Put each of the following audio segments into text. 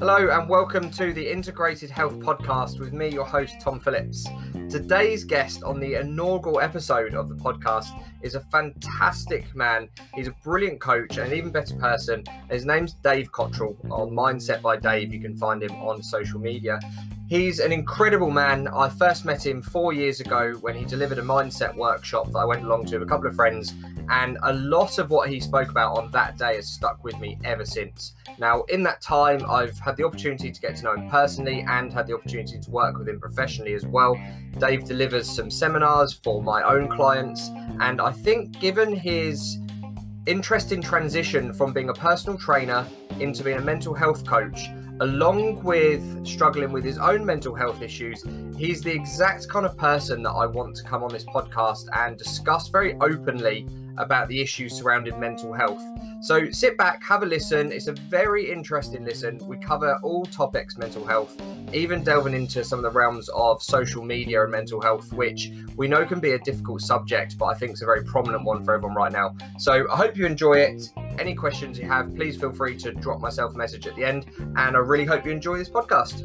Hello, and welcome to the Integrated Health Podcast with me, your host, Tom Phillips. Today's guest on the inaugural episode of the podcast is a fantastic man. He's a brilliant coach and an even better person. His name's Dave Cottrill on Mindset by Dave. You can find him on social media. He's an incredible man. I first met him four years ago when he delivered a mindset workshop that I went along to with a couple of friends, and a lot of what he spoke about on that day has stuck with me ever since. Now, in that time, I've had the opportunity to get to know him personally and had the opportunity to work with him professionally as well. Dave delivers some seminars for my own clients, and I think given his interesting transition from being a personal trainer into being a mental health coach, along with struggling with his own mental health issues, he's the exact kind of person that I want to come on this podcast and discuss very openly about the issues surrounding mental health. So sit back, have a listen. It's a very interesting listen. We cover all topics mental health, even delving into some of the realms of social media and mental health, which we know can be a difficult subject, but I think it's a very prominent one for everyone right now. So I hope you enjoy it. Any questions you have, please feel free to drop myself a message at the end. And I really hope you enjoy this podcast.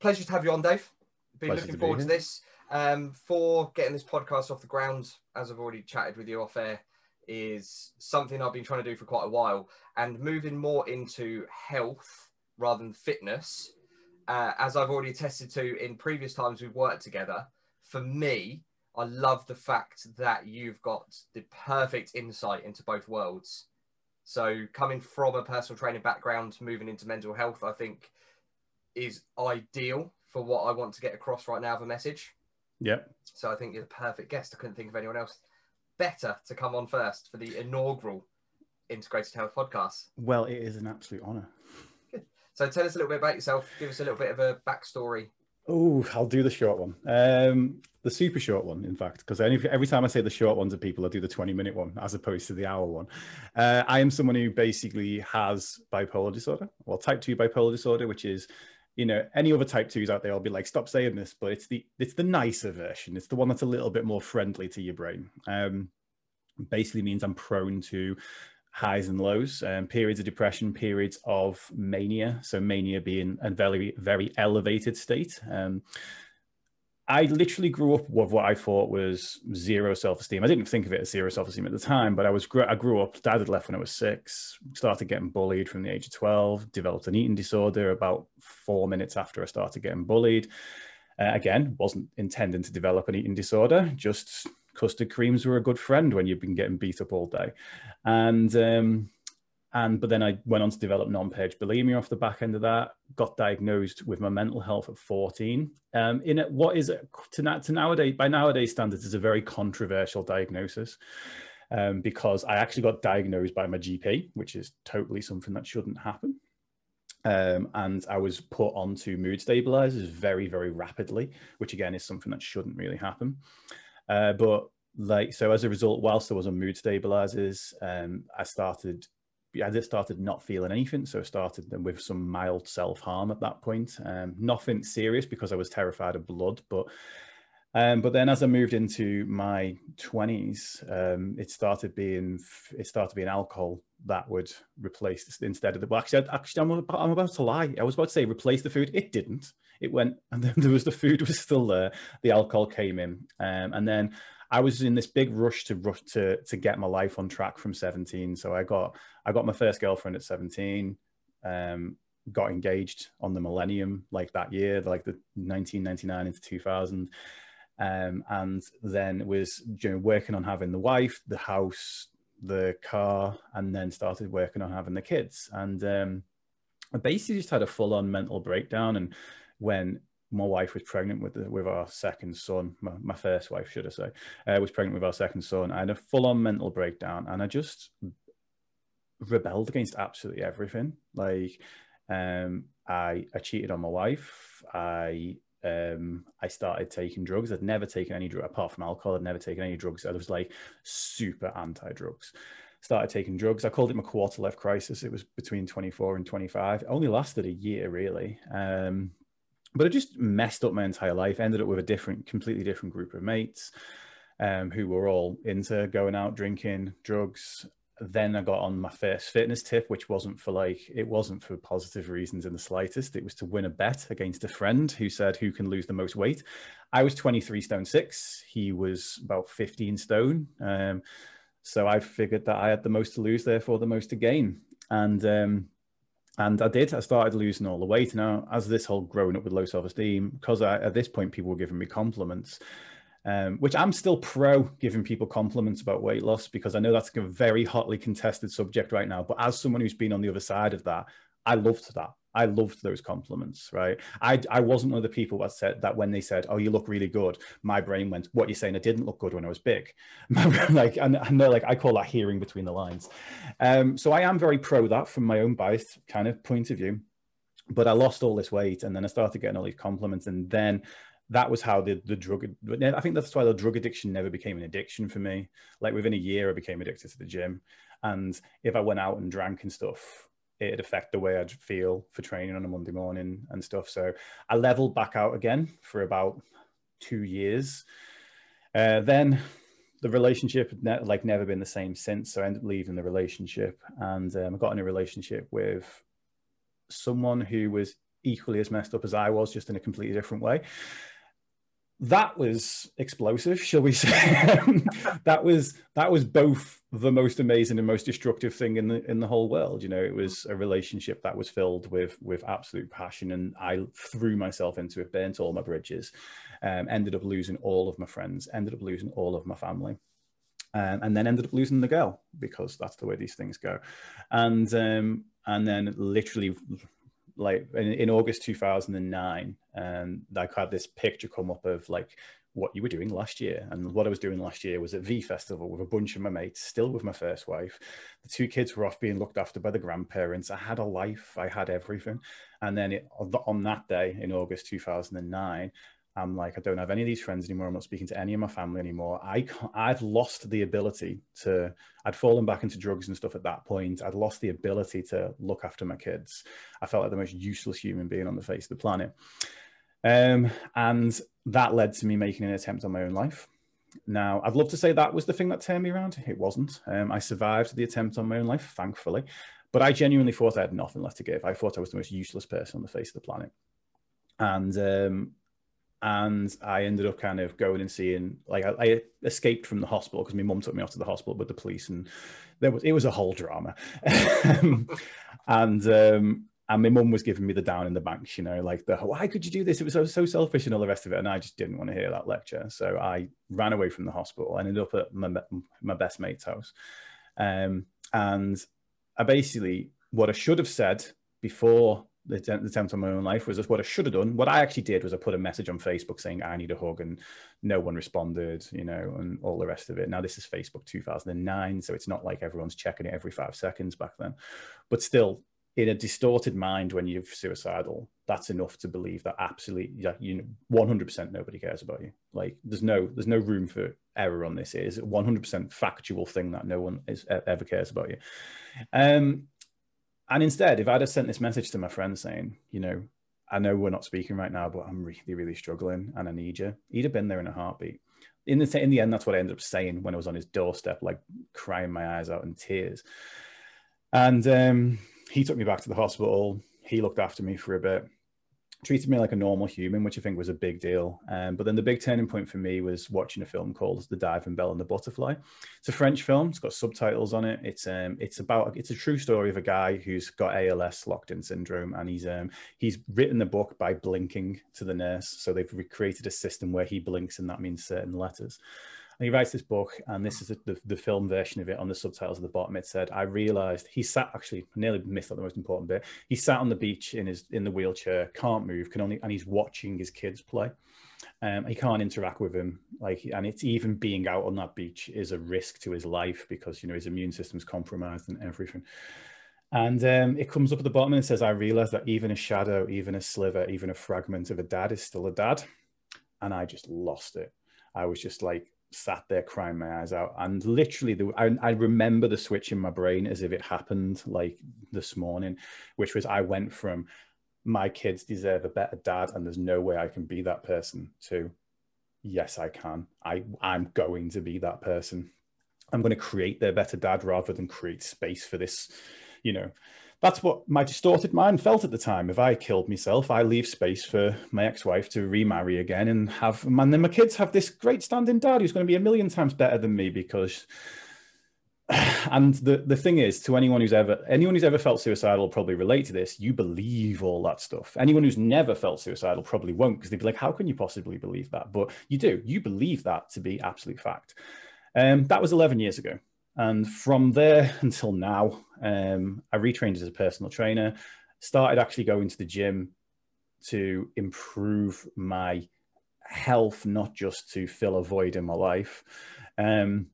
Pleasure to have you on, Dave. Been Pleasure looking to be forward to this. Um, for getting this podcast off the ground, as I've already chatted with you off air, is something I've been trying to do for quite a while. And moving more into health rather than fitness, uh, as I've already attested to in previous times we've worked together, for me, I love the fact that you've got the perfect insight into both worlds. So, coming from a personal training background, moving into mental health, I think is ideal for what I want to get across right now of a message. Yep. So I think you're the perfect guest. I couldn't think of anyone else better to come on first for the inaugural Integrated Health podcast. Well, it is an absolute honour. So tell us a little bit about yourself. Give us a little bit of a backstory. Oh, I'll do the short one. Um, the super short one, in fact, because every, time I say the short one to people, I do the 20 minute one as opposed to the hour one. Uh, I am someone who basically has bipolar disorder, well, type 2 bipolar disorder, which is, you know, any other type 2s out there, I'll be like, stop saying this, but it's the it's the nicer version. It's the one that's a little bit more friendly to your brain. Um, basically means I'm prone to highs and lows, um, periods of depression, periods of mania. So mania being a very, very elevated state. Um, I literally grew up with what I thought was zero self-esteem. I didn't think of it as zero self-esteem at the time, but I was I grew up. Dad had left when I was six. Started getting bullied from the age of twelve. Developed an eating disorder about four minutes after I started getting bullied. Uh, again, wasn't intending to develop an eating disorder. Just custard creams were a good friend when you've been getting beat up all day, and um, and but then I went on to develop non-purge bulimia off the back end of that. Got diagnosed with my mental health at 14. Um, in it, what is to, na- to nowadays by nowadays standards is a very controversial diagnosis. Um, because I actually got diagnosed by my GP, which is totally something that shouldn't happen. Um, and I was put onto mood stabilizers very, very rapidly, which again is something that shouldn't really happen. Uh, but like, so as a result, whilst I was on mood stabilizers, um, I started, I just started not feeling anything. So I started with some mild self harm at that point. Um, nothing serious because I was terrified of blood, but um, but then as I moved into my 20s, um, it started being it started being alcohol that would replace instead of the well, actually, actually I'm, about, I'm about to lie. I was about to say replace the food. It didn't. It went and then there was the food was still there. The alcohol came in, um, and then I was in this big rush to rush to to get my life on track from 17. So I got I got my first girlfriend at 17. Um, got engaged on the millennium like that year, like the 1999 into 2000 um, and then was you know, working on having the wife, the house, the car, and then started working on having the kids. And um, I basically just had a full-on mental breakdown. And when my wife was pregnant with the, with our second son, my, my first wife, should I say, uh, was pregnant with our second son, I had a full-on mental breakdown, and I just rebelled against absolutely everything. Like, um, I I cheated on my wife. I um, I started taking drugs. I'd never taken any drug apart from alcohol. I'd never taken any drugs. I was like super anti-drugs. Started taking drugs. I called it my quarter life crisis. It was between 24 and 25. It only lasted a year really. Um, but it just messed up my entire life. Ended up with a different, completely different group of mates um, who were all into going out, drinking, drugs. Then I got on my first fitness tip, which wasn't for like, it wasn't for positive reasons in the slightest. It was to win a bet against a friend who said, Who can lose the most weight? I was 23 stone six. He was about 15 stone. Um, so I figured that I had the most to lose, therefore the most to gain. And, um, and I did. I started losing all the weight. Now, as this whole growing up with low self esteem, because at this point people were giving me compliments, um, which I'm still pro giving people compliments about weight loss because I know that's a very hotly contested subject right now. But as someone who's been on the other side of that, I loved that. I loved those compliments, right? I, I wasn't one of the people that said that when they said, "Oh, you look really good," my brain went, "What you're saying? I didn't look good when I was big." like, and I know, like, I call that hearing between the lines. Um, so I am very pro that from my own biased kind of point of view. But I lost all this weight, and then I started getting all these compliments, and then that was how the the drug i think that's why the drug addiction never became an addiction for me. Like within a year i became addicted to the gym. And if i went out and drank and stuff it'd affect the way i'd feel for training on a monday morning and stuff. So i leveled back out again for about two years. Uh, then the relationship had ne- like never been the same since. So i ended up leaving the relationship and um, i got in a relationship with someone who was equally as messed up as i was just in a completely different way that was explosive shall we say. That was that was both the most amazing and most destructive thing in the in the whole world. You know it was a relationship that was filled with with absolute passion and i threw myself into it burnt all my bridges um, ended up losing all of my friends ended up losing all of my family um, and then ended up losing the girl because that's the way these things go. And um, and then literally like in, in August 2009, and um, I had this picture come up of like what you were doing last year. And what I was doing last year was at V Festival with a bunch of my mates, still with my first wife. The two kids were off being looked after by the grandparents. I had a life, I had everything. And then it, on that day in August 2009, I'm like, I don't have any of these friends anymore. I'm not speaking to any of my family anymore. I I'd lost the ability to. I'd fallen back into drugs and stuff at that point. I'd lost the ability to look after my kids. I felt like the most useless human being on the face of the planet. Um, and that led to me making an attempt on my own life. Now, I'd love to say that was the thing that turned me around. It wasn't. Um, I survived the attempt on my own life, thankfully. But I genuinely thought I had nothing left to give. I thought I was the most useless person on the face of the planet. And um, and I ended up kind of going and seeing like I, I escaped from the hospital because my mum took me off to the hospital with the police and there was it was a whole drama. And um and my mum was giving me the down in the banks you know like the why could you do this? It was so, so selfish and all the rest of it and I just didn't want to hear that lecture. So I ran away from the hospital. I ended up at my, my best mate's house. Um and I basically what I should have said before the, attempt on my own life was what I should have done. What I actually did was I put a message on Facebook saying I need a hug, and no one responded, you know, and all the rest of it. Now this is Facebook 2009, so it's not like everyone's checking it every five seconds back then, but still, in a distorted mind when you're suicidal, that's enough to believe that absolutely, yeah, you know, 100% nobody cares about you. Like there's no there's no room for error on this. It is a 100% factual thing that no one is ever cares about you. Um, and instead, if I'd have sent this message to my friend saying, you know, I know we're not speaking right now, but I'm really, really struggling and I need you, he'd have been there in a heartbeat. In the, in the end, that's what I ended up saying when I was on his doorstep, like crying my eyes out in tears. And um, he took me back to the hospital. He looked after me for a bit treated me like a normal human, which I think was a big deal. Um, but then the big turning point for me was watching a film called The Diving Bell and the Butterfly. It's a French film. It's got subtitles on it. It's um, it's about it's a true story of a guy who's got ALS, locked-in syndrome, and he's um, he's written the book by blinking to the nurse. So they've recreated a system where he blinks, and that means certain letters. And he writes this book, and this is the, the film version of it on the subtitles at the bottom. It said, "I realized he sat actually nearly missed out the most important bit. He sat on the beach in his in the wheelchair, can't move, can only, and he's watching his kids play. Um, he can't interact with him, like, and it's even being out on that beach is a risk to his life because you know his immune system's compromised and everything." And um, it comes up at the bottom and says, I realized that even a shadow, even a sliver, even a fragment of a dad is still a dad. And I just lost it. I was just like, sat there crying my eyes out. And literally the, I, I, remember the switch in my brain as if it happened like this morning which was i went from my kids deserve a better dad and there's no way i can be that person to yes i can. I i'm going to be that person. I'm going to create their better dad rather than create space for this, you know. That's what my distorted mind felt at the time. If I killed myself, I leave space for my ex-wife to remarry again and have, and then my kids have this great standing dad who's going to be a million times better than me because and the, the thing is to anyone who's ever anyone who's ever felt suicidal will probably relate to this. You believe all that stuff. Anyone who's never felt suicidal probably won't because they'd be like how can you possibly believe that? But you do. You believe that to be absolute fact. Um, that was 11 years ago and from there until now um, i retrained as a personal trainer started actually going to the gym to improve my health not just to fill a void in my life um,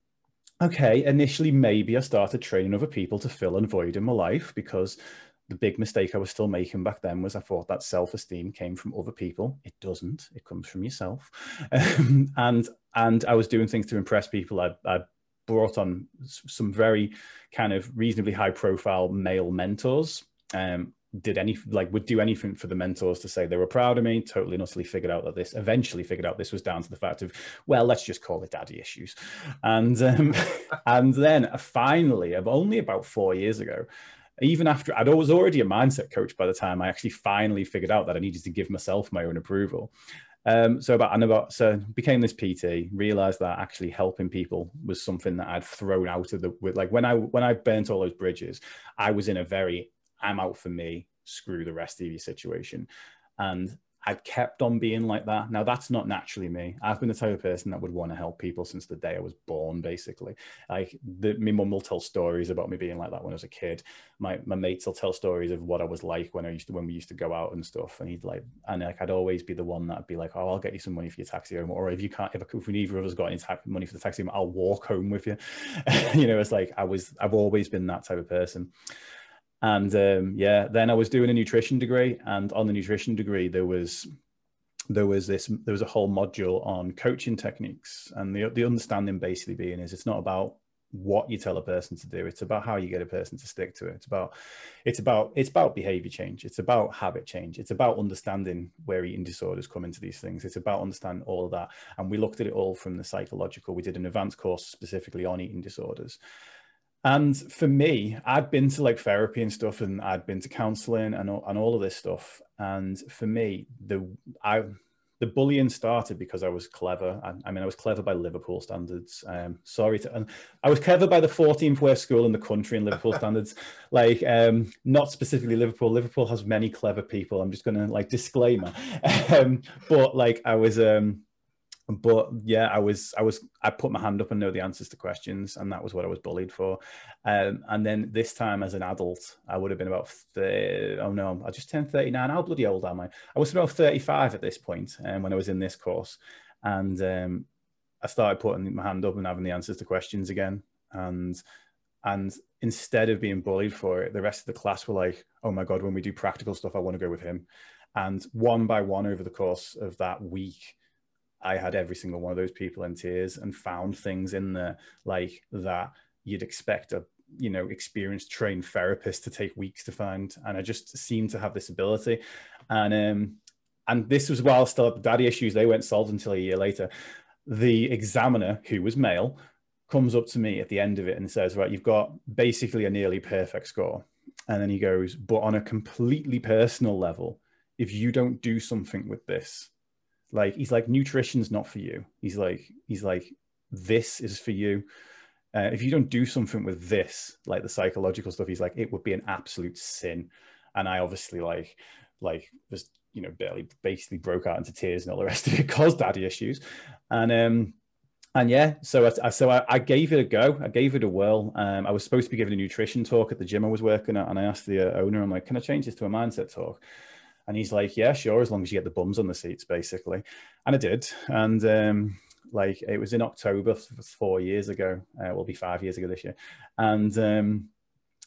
okay, initially maybe I started training other people to fill a void in my life because the big mistake I was still making back then was I thought that self-esteem came from other people. It doesn't. It comes from yourself. Um, and and I was doing things to impress people. I, I brought on some very kind of reasonably high-profile male mentors. Um, did any like would do anything for the mentors to say they were proud of me totally and utterly figured out that this eventually figured out this was down to the fact of well let's just call it daddy issues and um, and then uh, finally of only about four years ago even after i was already a mindset coach by the time i actually finally figured out that i needed to give myself my own approval um, so about and about so became this PT, realized that actually helping people was something that I'd thrown out of the with like when I when I burnt all those bridges, I was in a very I'm out for me, screw the rest of you situation. And I've kept on being like that. Now, that's not naturally me. I've been the type of person that would want to help people since the day I was born, basically. Like, the, my mum will tell stories about me being like that when I was a kid. My, my mates will tell stories of what I was like when I used to, when we used to go out and stuff. And he'd like, and like, I'd always be the one that'd be like, oh, I'll get you some money for your taxi home. Or if you can't, if, if neither of us got any ta- money for the taxi home, I'll walk home with you. you know, it's like, I was, I've always been that type of person. And um, yeah, then I was doing a nutrition degree, and on the nutrition degree there was there was this there was a whole module on coaching techniques, and the the understanding basically being is it's not about what you tell a person to do it's about how you get a person to stick to it. It's about it's about it's about behavior change. It's about habit change. It's about understanding where eating disorders come into these things. It's about understanding all of that. And we looked at it all from the psychological. We did an advanced course specifically on eating disorders and for me, I'd been to like therapy and stuff, and I'd been to counseling and all, and all of this stuff. And for me, the I the bullying started because I was clever. I, I mean, I was clever by Liverpool standards. Um, sorry to, and I was clever by the 14th worst school in the country in Liverpool standards. Like, um, not specifically Liverpool. Liverpool has many clever people. I'm just going to like disclaimer. Um, but like, I was, um, but yeah, I was, I was, I put my hand up and know the answers to questions, and that was what I was bullied for. Um, and then this time, as an adult, I would have been about, 30, oh no, I just turned 39. How bloody old am I? I was about 35 at this point um, when I was in this course. And um, I started putting my hand up and having the answers to questions again. And and instead of being bullied for it, the rest of the class were like, oh my God, when we do practical stuff, I want to go with him. And one by one over the course of that week, I had every single one of those people in tears and found things in there like that you'd expect a you know experienced trained therapist to take weeks to find. And i just seemed to have this ability. And um and this was while still the daddy issues. They weren't solved until a year later. The examiner who was male comes up to me at the end of it and says right you've got basically a nearly perfect score. And then he goes but on a completely personal level if you don't do something with this like he's like nutrition's not for you. He's like he's like this is for you. Uh, if you don't do something with this like the psychological stuff he's like it would be an absolute sin. And i obviously like like was you know barely basically broke out into tears and all the rest of it caused daddy issues. And um and yeah so I, so I, I gave it a go. I gave it a whirl. Um, i was supposed to be giving a nutrition talk at the gym i was working at and i asked the uh, owner i'm like can i change this to a mindset talk and he's like, yeah, sure, as long as you get the bums on the seats, basically. And I did. And um, like it was in October four years ago. Uh, will be five years ago this year. And um,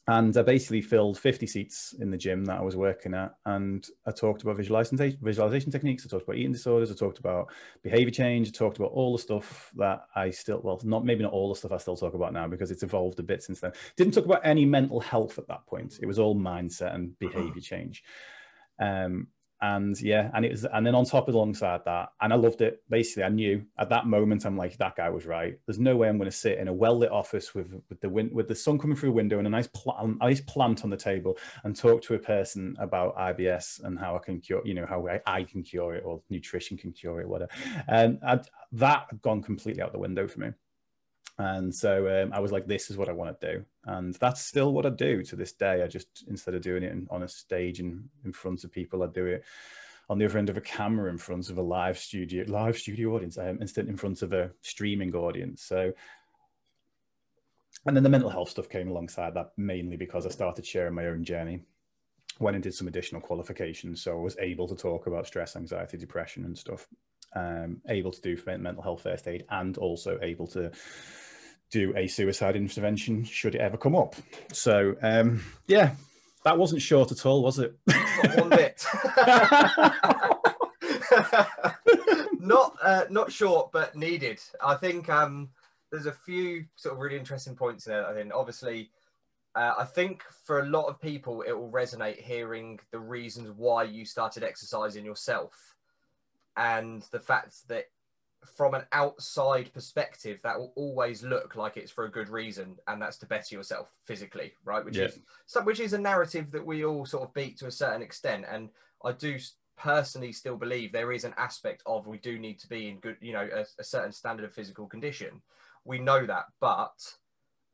and I basically filled 50 seats in the gym that I was working at. And I talked about visualization, visualization techniques. I talked about eating disorders. I talked about behavior change. I talked about all the stuff that I still, well, not maybe not all the stuff I still talk about now because it's evolved a bit since then. Didn't talk about any mental health at that point. It was all mindset and behavior change. Um, and yeah, and it was, and then on top of alongside that, and I loved it. Basically, I knew at that moment, I'm like, that guy was right. There's no way I'm going to sit in a well lit office with with the wind, with the sun coming through a window and a nice pl- nice plant on the table, and talk to a person about IBS and how I can cure, you know, how I, I can cure it or nutrition can cure it, whatever. And I'd, that had gone completely out the window for me. And so um, I was like, this is what I want to do. And that's still what I do to this day. I just, instead of doing it in, on a stage and in front of people, I do it on the other end of a camera in front of a live studio, live studio audience, um, instead in front of a streaming audience. So, and then the mental health stuff came alongside that mainly because I started sharing my own journey went and did some additional qualifications. So I was able to talk about stress, anxiety, depression, and stuff. Um, able to do mental health first aid, and also able to do a suicide intervention should it ever come up. So um, yeah, that wasn't short at all, was it? Not one bit. not uh, not short, but needed. I think um, there's a few sort of really interesting points there. I think obviously. Uh, I think for a lot of people, it will resonate hearing the reasons why you started exercising yourself and the fact that from an outside perspective, that will always look like it's for a good reason, and that's to better yourself physically, right? Which yeah. is which is a narrative that we all sort of beat to a certain extent, and I do personally still believe there is an aspect of we do need to be in good, you know, a, a certain standard of physical condition. We know that, but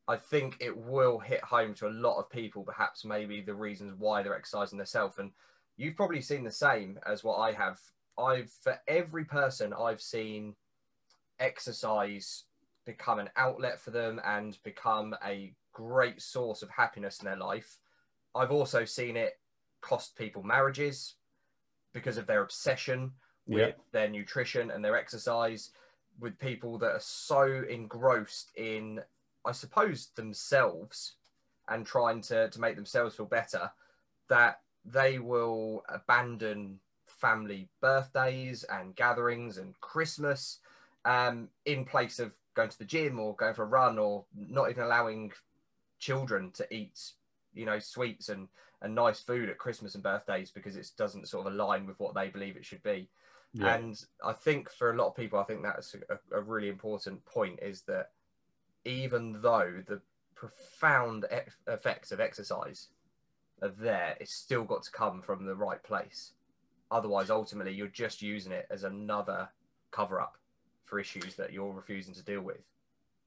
I think it will hit home to a lot of people, perhaps maybe the reasons why they're exercising themselves, and you've probably seen the same as what I have I've for every person I've seen exercise become an outlet for them and become a great source of happiness in their life. I've also seen it cost people marriages because of their obsession with their nutrition and their exercise, with people that are so engrossed in, I suppose, themselves and trying to, to make themselves feel better that they will abandon family birthdays and gatherings and Christmas um, in place of going to the gym or going for a run or not even allowing children to eat, you know, sweets and, and nice food at Christmas and birthdays because it doesn't sort of align with what they believe it should be. Yeah. And I think for a lot of people, I think that's a, a really important point is that even though the profound e- effects of exercise are there, it's still got to come from the right place. Otherwise, ultimately, you're just using it as another cover up for issues that you're refusing to deal with.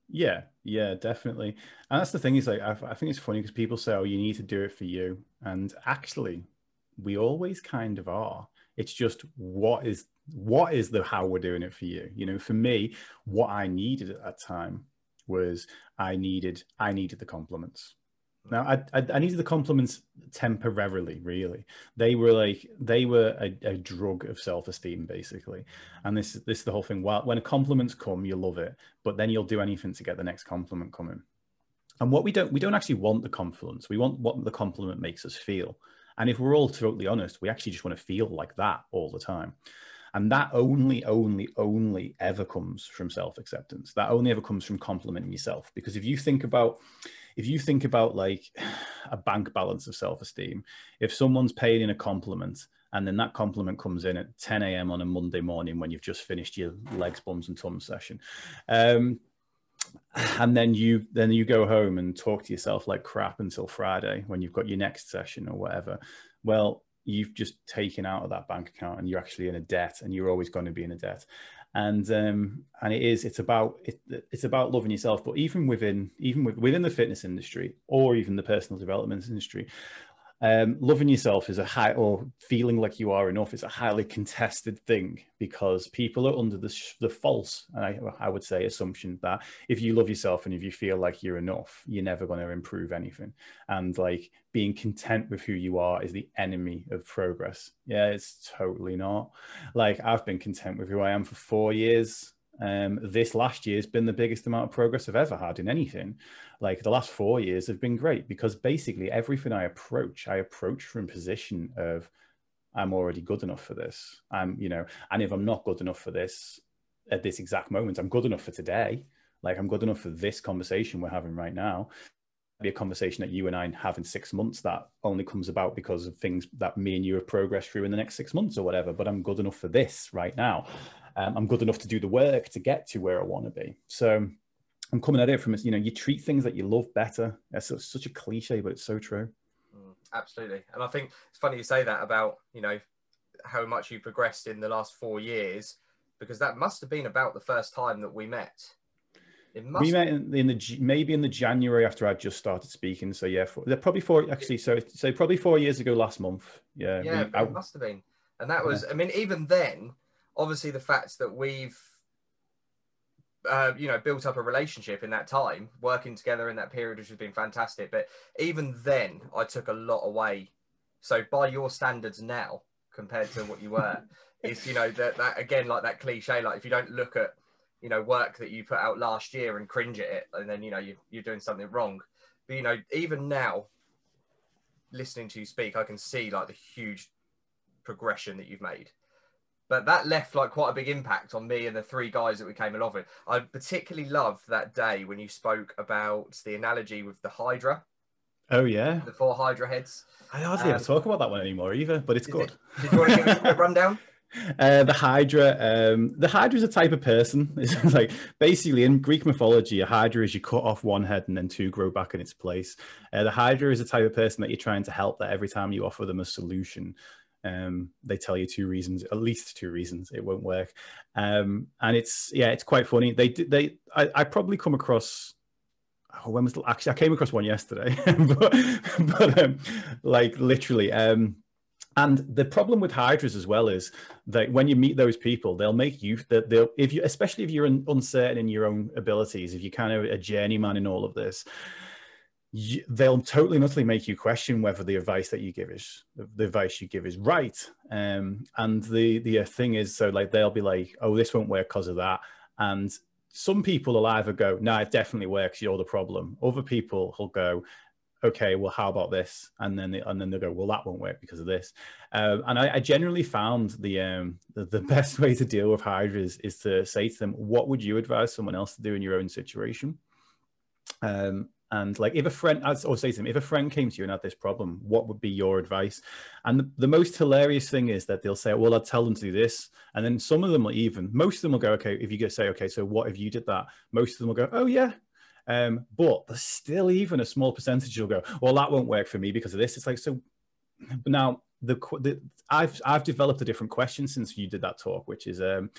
Yeah, yeah, definitely. And that's the thing is like, I, I think it's funny because people say, oh, you need to do it for you. And actually, we always kind of are. It's just what is what is the how we're doing it for you you know for me what i needed at that time was i needed i needed the compliments now, I, I, I, needed the compliments temporarily, really. They were like, they were a, a drug of self-esteem, basically. And this, this is the whole thing. Well, when compliments come, you love it, but then you'll do anything to get the next compliment coming. And what we don't, we don't actually want the compliments. We want what the compliment makes us feel. And if we're all totally honest, we actually just want to feel like that all the time. And that only, only, only ever comes from self acceptance. That only ever comes from complimenting yourself. Because if you think about, if you think about like a bank balance of self-esteem if someone's paying in a compliment and then that compliment comes in at 10 a.m on a monday morning when you've just finished your legs bums and tums session um, and then you then you go home and talk to yourself like crap until friday when you've got your next session or whatever well you've just taken out of that bank account and you're actually in a debt and you're always going to be in a debt and um, and it is it's about it, it's about loving yourself. But even within even within the fitness industry or even the personal development industry um, loving yourself is a high or feeling like you are enough is a highly contested thing because people are under the, the false and I, I would say assumption that if you love yourself and if you feel like you're enough you're never going to improve anything. And like being content with who you are is the enemy of progress. Yeah it's totally not. Like i've been content with who i am for four years um, this last year has been the biggest amount of progress I've ever had in anything. Like the last four years have been great because basically everything I approach, I approach from position of I'm already good enough for this. I'm, you know, and if I'm not good enough for this at this exact moment, I'm good enough for today. Like I'm good enough for this conversation we're having right now. be a conversation that you and I have in six months that only comes about because of things that me and you have progressed through in the next six months or whatever. But I'm good enough for this right now. Um, I'm good enough to do the work to get to where I want to be. So I'm coming at it from, you know, you treat things that you love better. That's such a cliche, but it's so true. Mm, absolutely. And I think it's funny you say that about, you know, how much you progressed in the last four years, because that must have been about the first time that we met we met in, in, the maybe in the January after I'd just started speaking. So yeah, for, probably four actually. So so probably four years ago last month. Yeah, yeah, we, it must have been. And that was, yeah. I mean, even then, obviously the fact that we've, uh, you know, built up a relationship in that time, working together in that period, which has been fantastic. But even then, I took a lot away. So by your standards now, compared to what you were, is you know that that again like that cliche, like if you don't look at you know work that you put out last year and cringe at it and then you know you, you're doing something wrong but you know even now listening to you speak i can see like the huge progression that you've made but that left like quite a big impact on me and the three guys that we came along with i particularly loved that day when you spoke about the analogy with the hydra Oh yeah, the four Hydra heads. I hardly um, ever talk about that one anymore either, but it's good. It, did you want to give a rundown? Uh, the Hydra. Um, the Hydra is a type of person. It's like basically in Greek mythology, a Hydra is you cut off one head and then two grow back in its place. Uh, the Hydra is a type of person that you're trying to help. That every time you offer them a solution, um, they tell you two reasons, at least two reasons, it won't work. Um, and it's yeah, it's quite funny. They they I, I probably come across oh, when was the, actually I came across one yesterday, but, but um, like literally, um, and the problem with hydras as well is that when you meet those people, they'll make you that they'll if you especially if you're uncertain in your own abilities, if you're kind of a journeyman in all of this, you, they'll totally and utterly make you question whether the advice that you give is the advice you give is right. Um, and the the thing is, so like they'll be like, oh, this won't work because of that, and some people will either go, no, it definitely works. You're the problem. Other people will go, okay, well, how about this? And then they, and then they go, well, that won't work because of this. Um, and I, I, generally found the, um, the, the best way to deal with hydras is to say to them, what would you advise someone else to do in your own situation? Um, and like if a friend, I or say to them, if a friend came to you and had this problem, what would be your advice? And the, the most hilarious thing is that they'll say, well, I'll tell them to do this. And then some of them will even, most of them will go, okay, if you go say, okay, so what if you did that? Most of them will go, oh yeah, um, but there's still even a small percentage who'll go, well, that won't work for me because of this. It's like, so now the, the I've, I've developed a different question since you did that talk, which is, um,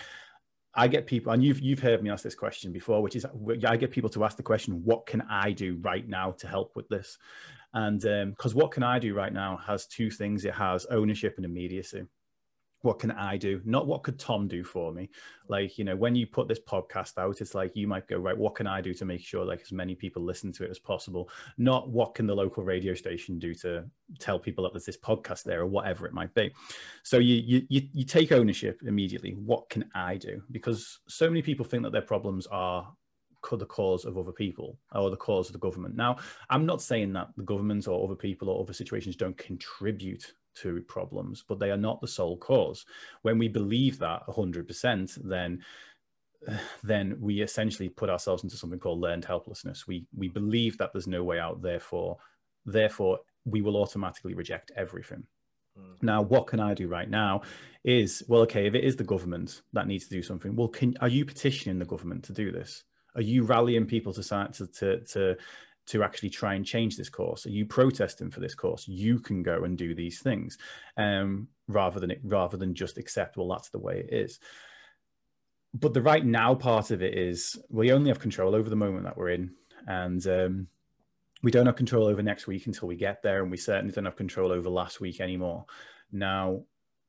I get people, and you've you've heard me ask this question before, which is I get people to ask the question, "What can I do right now to help with this?" And because um, what can I do right now has two things: it has ownership and immediacy what can I do? Not what could Tom do for me. Like, you know, when you put this podcast out, it's like you might go, right, what can I do to make sure like as many people listen to it as possible? Not what can the local radio station do to tell people that there's this podcast there or whatever it might be. So you you you, you take ownership immediately. What can I do? Because so many people think that their problems are the cause of other people or the cause of the government. Now, I'm not saying that the government or other people or other situations don't contribute to problems, but they are not the sole cause. When we believe that 100%, then then we essentially put ourselves into something called learned helplessness. We we believe that there's no way out, therefore, therefore we will automatically reject everything. Mm. Now, what can I do right now? Is well, okay, if it is the government that needs to do something, well, can are you petitioning the government to do this? Are you rallying people to to to, to to actually try and change this course? Are you protesting for this course? You can go and do these things um, rather than it, rather than just accept, well, that's the way it is. But the right now part of it is we only have control over the moment that we're in, and um, we don't have control over next week until we get there, and we certainly don't have control over last week anymore. Now,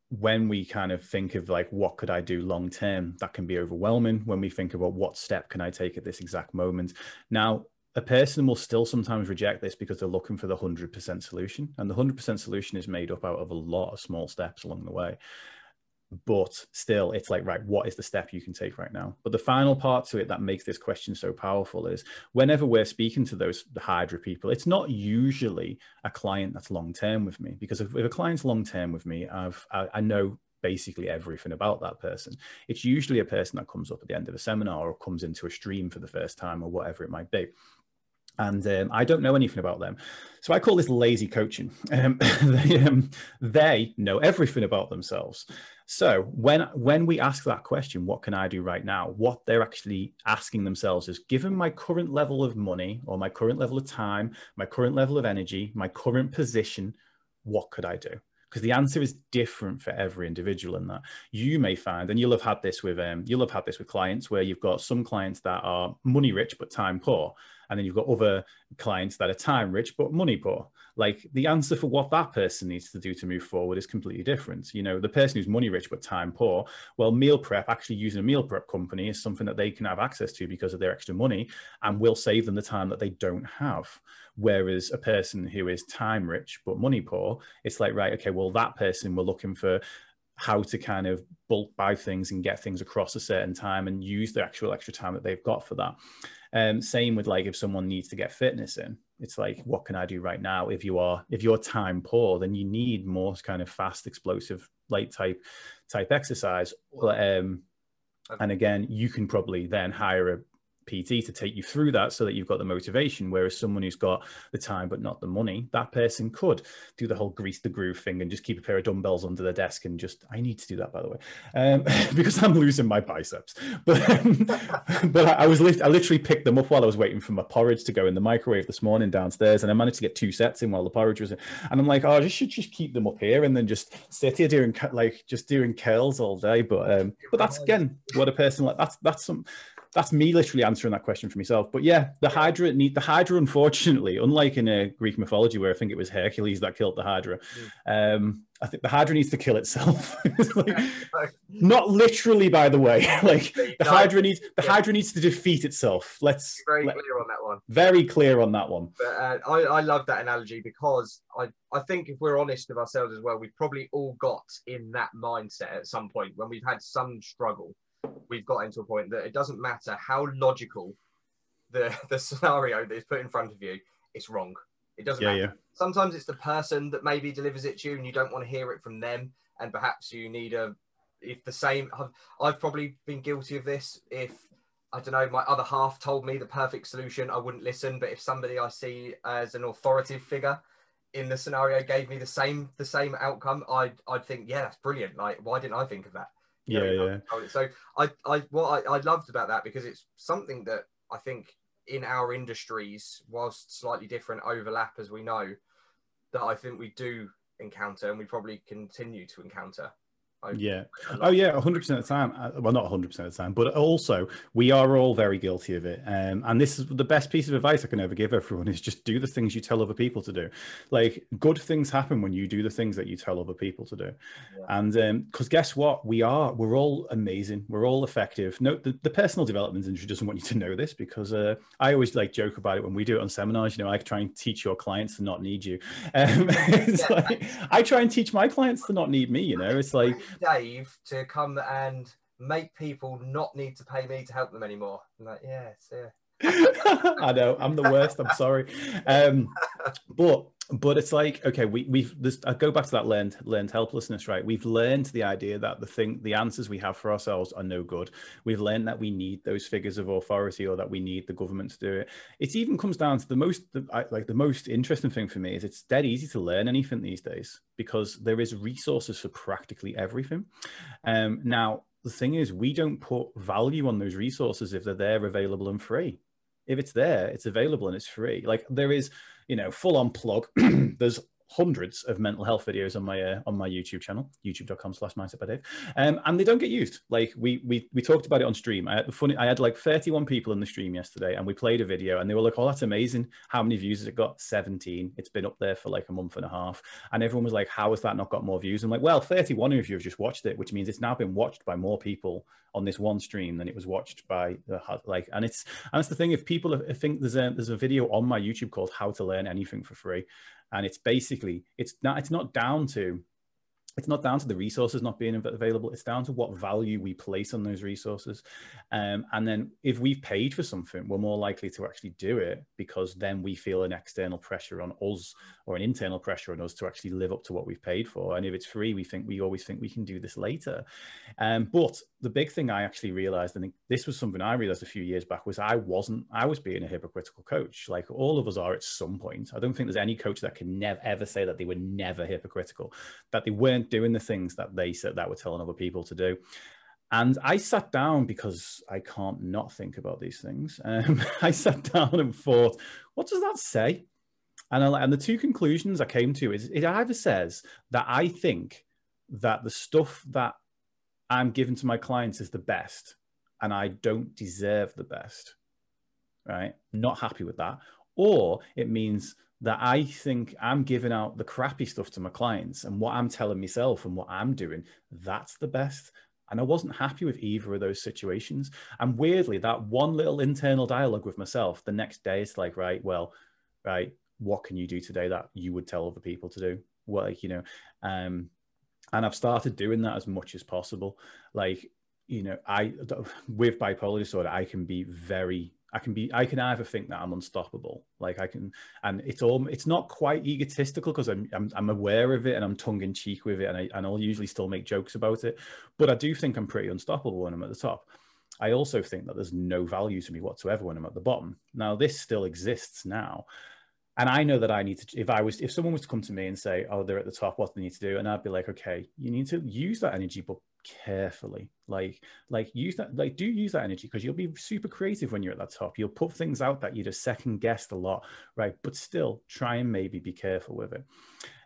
when we kind of think of like what could i do long term that can be overwhelming when we think about what step can i take at this exact moment now a person will still sometimes reject this because they're looking for the 100% solution. And the 100% solution is made up out of a lot of small steps along the way. But still, it's like, right, what is the step you can take right now? But the final part to it that makes this question so powerful is whenever we're speaking to those Hydra people, it's not usually a client that's long term with me because if, if a client's long term with me, I've I, I know basically everything about that person. It's usually a person that comes up at the end of a seminar or comes into a stream for the first time or whatever it might be and um, I don't know anything about them. So I call this lazy coaching. Um, they, um, they know everything about themselves. So when when we ask that question, what can I do right now? What they're actually asking themselves is, given my current level of money or my current level of time, my current level of energy, my current position, what could I do? because the answer is different for every individual in that you may find and you'll have had this with um, you'll have had this with clients where you've got some clients that are money rich but time poor and then you've got other clients that are time rich but money poor. Like the answer for what that person needs to do to move forward is completely different. You know the person who's money rich but time poor well meal prep actually using a meal prep company is something that they can have access to because of their extra money and will save them the time that they don't have. Whereas a person who is time rich but money poor, it's like, right, okay, well, that person we're looking for how to kind of bulk buy things and get things across a certain time and use the actual extra time that they've got for that. Um, same with like if someone needs to get fitness in, it's like, what can I do right now? If you are, if you're time poor, then you need more kind of fast, explosive, light type type exercise. Um, and again, you can probably then hire a PT to take you through that so that you've got the motivation. Whereas someone who's got the time but not the money, that person could do the whole grease the groove thing and just keep a pair of dumbbells under their desk and just, I need to do that by the way, um, because I'm losing my biceps. But um, but I, I was I literally picked them up while I was waiting for my porridge to go in the microwave this morning downstairs, and I managed to get two sets in while the porridge was in. And I'm like, oh, I just should just keep them up here and then just sit here doing like just doing curls all day. But um, but that's again what a person like that's that's some that's me literally answering that question for myself. But yeah, the Hydra need the Hydra. Unfortunately, unlike in a Greek mythology where I think it was Hercules that killed the Hydra, mm. um, I think the Hydra needs to kill itself. like, not literally, by the way. like the no, Hydra needs the yeah. Hydra needs to defeat itself. Let's very let, clear on that one. Very clear on that one. But uh, I, I love that analogy because I I think if we're honest with ourselves as well, we've probably all got in that mindset at some point when we've had some struggle we've got into a point that it doesn't matter how logical the the scenario that is put in front of you, it's wrong. It doesn't yeah, matter. Yeah. Sometimes it's the person that maybe delivers it to you and you don't want to hear it from them. And perhaps you need a if the same I've, I've probably been guilty of this. If I don't know, my other half told me the perfect solution, I wouldn't listen. But if somebody I see as an authoritative figure in the scenario gave me the same the same outcome, I'd I'd think, yeah, that's brilliant. Like, why didn't I think of that? Yeah, yeah. So I, I, what I, I loved about that because it's something that I think in our industries, whilst slightly different overlap as we know, that I think we do encounter and we probably continue to encounter yeah. Oh, yeah. 100% of the time. Uh, well, not 100% of the time, but also we are all very guilty of it. Um, and this is the best piece of advice I can ever give everyone is just do the things you tell other people to do. Like good things happen when you do the things that you tell other people to do. Yeah. And because um, guess what? We are, we're all amazing. We're all effective. No, the, the personal development industry doesn't want you to know this because uh, I always like joke about it when we do it on seminars. You know, I try and teach your clients to not need you. Um, it's yeah. like, I try and teach my clients to not need me. You know, it's like, Dave to come and make people not need to pay me to help them anymore. I'm like, yes, yeah. I know I'm the worst. I'm sorry, um, but but it's like okay, we we've this. I go back to that learned learned helplessness, right? We've learned the idea that the thing, the answers we have for ourselves are no good. We've learned that we need those figures of authority, or that we need the government to do it. It even comes down to the most, the, like the most interesting thing for me is it's dead easy to learn anything these days because there is resources for practically everything. Um, now the thing is, we don't put value on those resources if they're there, available, and free if it's there, it's available and it's free. Like there is, you know, full on plug. There's hundreds of mental health videos on my uh, on my YouTube channel, youtube.com slash mindset by Dave. Um, and they don't get used. Like we we we talked about it on stream. I had funny I had like 31 people in the stream yesterday and we played a video and they were like, Oh, that's amazing. How many views has it got? 17. It's been up there for like a month and a half. And everyone was like, How has that not got more views? I'm like, well, 31 of you have just watched it, which means it's now been watched by more people on this one stream than it was watched by the like and it's and it's the thing if people think there's a there's a video on my YouTube called How to Learn Anything for Free and it's basically it's not it's not down to it's not down to the resources not being available it's down to what value we place on those resources. Um, and then if we've paid for something we're more likely to actually do it because then we feel an external pressure on us or an internal pressure on us to actually live up to what we've paid for. And if it's free we think we always think we can do this later. Um, but the big thing i actually realized and this was something i realized a few years back was i wasn't i was being a hypocritical coach. Like all of us are at some point. I don't think there's any coach that can never ever say that they were never hypocritical that they weren't doing the things that they said that were telling other people to do. And I sat down because I can't not think about these things. Um, I sat down and thought, what does that say? And, I, and the two conclusions I came to is it either says that I think that the stuff that I'm giving to my clients is the best and I don't deserve the best, right? Not happy with that. Or it means that I think I'm giving out the crappy stuff to my clients and what I'm telling myself and what I'm doing, that's the best. And I wasn't happy with either of those situations. And weirdly, that one little internal dialogue with myself the next day, it's like, right, well, right, what can you do today that you would tell other people to do? What, like, you know, um, and I've started doing that as much as possible. Like, you know, I, with bipolar disorder, I can be very I can be I can either think that I'm unstoppable, like I can, and it's all it's not quite egotistical because I'm, I'm, I'm aware of it and I'm tongue in cheek with it, and I and I'll usually still make jokes about it, but I do think I'm pretty unstoppable when I'm at the top. I also think that there's no value to me whatsoever when I'm at the bottom. Now this still exists now, and I know that I need to. If I was, if someone was to come to me and say, "Oh, they're at the top, what do they need to do?" and I'd be like, "Okay, you need to use that energy, but carefully. Like like use that like do use that energy because you'll be super creative when you're at that top. You'll put things out that you'd have second guessed a lot right? But still try and maybe be careful with it.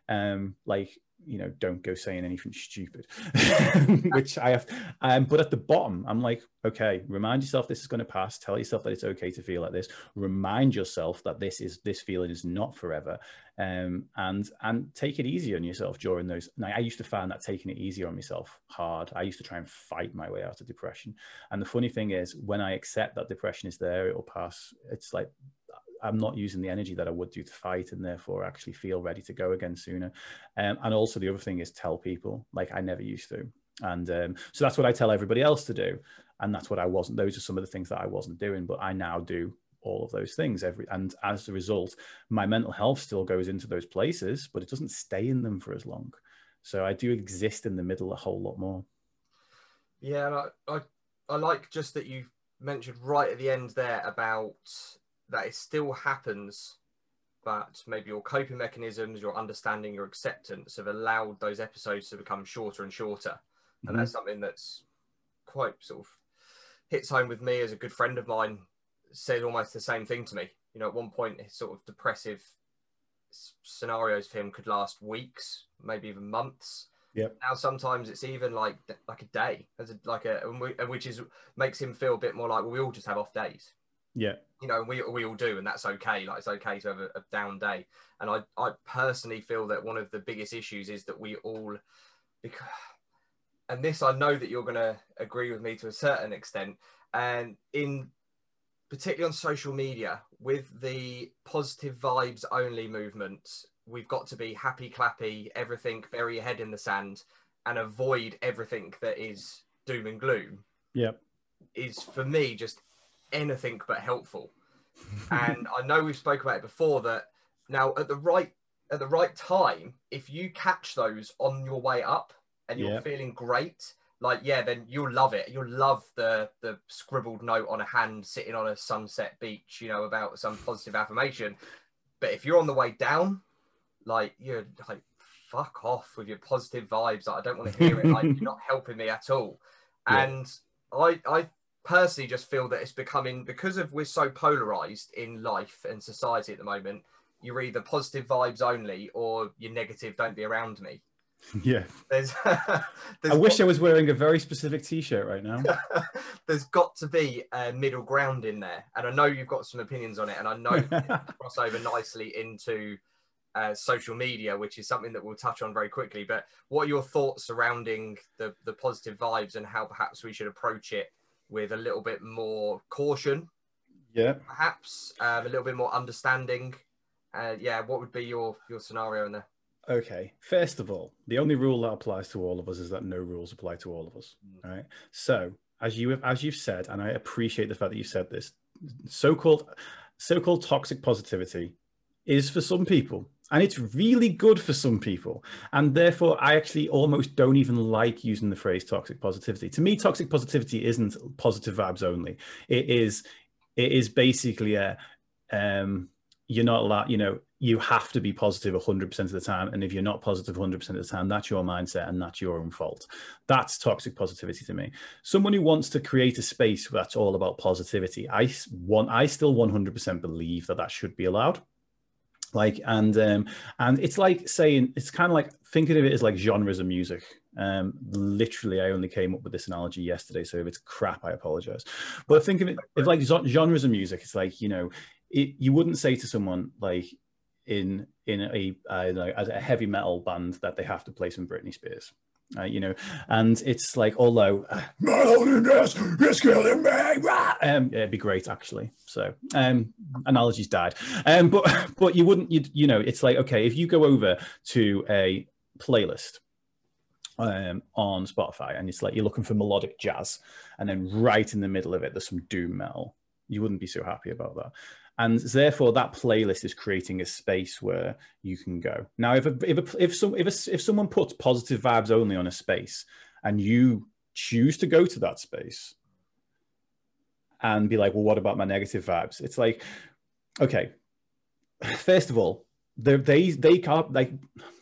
Um like you know, don't go saying anything stupid, which I have. Um, but at the bottom, I'm like, okay, remind yourself this is going to pass. Tell yourself that it's okay to feel like this. Remind yourself that this is this feeling is not forever, um, and and take it easy on yourself during those. Now, I used to find that taking it easy on myself hard. I used to try and fight my way out of depression. And the funny thing is, when I accept that depression is there, it will pass. It's like I'm not using the energy that I would do to fight and therefore actually feel ready to go again sooner. Um, and also the other thing is tell people like I never used to. And um, so that's what I tell everybody else to do. And that's what I wasn't, those are some of the things that I wasn't doing, but I now do all of those things every and as a result my mental health still goes into those places but it doesn't stay in them for as long so i do exist in the middle a whole lot more yeah and I, I i like just that you mentioned right at the end there about that it still happens, but maybe your coping mechanisms, your understanding, your acceptance have allowed those episodes to become shorter and shorter. Mm-hmm. And that's something that's quite sort of hits home with me as a good friend of mine said almost the same thing to me. You know, at one point, his sort of depressive scenarios for him could last weeks, maybe even months. Yeah. Now sometimes it's even like like a day, as a, like a which is makes him feel a bit more like well, we all just have off days. Yeah. You know, we, we all do, and that's okay. Like, it's okay to have a, a down day. And I, I personally feel that one of the biggest issues is that we all, because, and this I know that you're going to agree with me to a certain extent, and in particularly on social media with the positive vibes only movement, we've got to be happy, clappy, everything, bury your head in the sand, and avoid everything that is doom and gloom. Yep. Is for me just anything but helpful. and I know we've spoke about it before that now at the right at the right time, if you catch those on your way up and you're feeling great, like yeah, then you'll love it. You'll love the the scribbled note on a hand sitting on a sunset beach, you know, about some positive affirmation. But if you're on the way down, like you're like fuck off with your positive vibes. Like, I don't want to hear it. Like you're not helping me at all. Yeah. And I I personally just feel that it's becoming because of we're so polarized in life and society at the moment you're either positive vibes only or you're negative don't be around me. Yeah. There's, there's i wish i was wearing a very specific t-shirt right now. There's got to be a middle ground in there and i know you've got some opinions on it and i know cross over nicely into uh, social media which is something that we'll touch on very quickly but what are your thoughts surrounding the the positive vibes and how perhaps we should approach it with a little bit more caution. Yeah. Perhaps um, a little bit more understanding. Uh, yeah. What would be your your scenario in there? Okay. First of all, the only rule that applies to all of us is that no rules apply to all of us. Mm. Right. So as you have, as you've said, and I appreciate the fact that you said this, so-called so-called toxic positivity is for some people and it's really good for some people. And therefore i actually almost don't even like using the phrase toxic positivity. To me toxic positivity isn't positive vibes only. It is it is basically a um you're not allowed you know you have to be positive 100% of the time. And if you're not positive 100% of the time that's your mindset and that's your own fault. That's toxic positivity to me. Someone who wants to create a space that's all about positivity i want i still 100% believe that that should be allowed like and um and it's like saying it's kind of like thinking of it as like genres of music. Um literally i only came up with this analogy yesterday so if it's crap i apologize. But think of it if like genres of music it's like you know it, you wouldn't say to someone like in in a uh, like a heavy metal band that they have to play some britney spears uh, you know, and it's like, although uh, loneliness is killing me, um, it'd be great actually. So, um, analogies died, um, but but you wouldn't, you you know, it's like okay, if you go over to a playlist um, on Spotify and it's like you're looking for melodic jazz, and then right in the middle of it there's some doom metal, you wouldn't be so happy about that and therefore that playlist is creating a space where you can go. Now if a, if a, if some if a, if someone puts positive vibes only on a space and you choose to go to that space and be like well what about my negative vibes? It's like okay first of all they they they can't like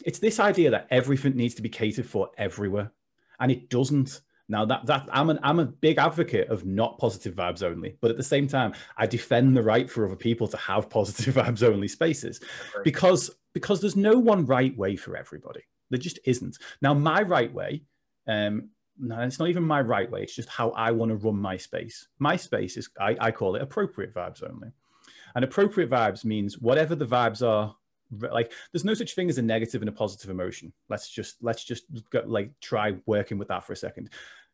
it's this idea that everything needs to be catered for everywhere and it doesn't now that that I'm an I'm a big advocate of not positive vibes only, but at the same time, I defend the right for other people to have positive vibes only spaces because because there's no one right way for everybody. There just isn't. Now, my right way, um, no, it's not even my right way. It's just how I want to run my space. My space is I, I call it appropriate vibes only, and appropriate vibes means whatever the vibes are like there's no such thing as a negative and a positive emotion let's just let's just go, like try working with that for a second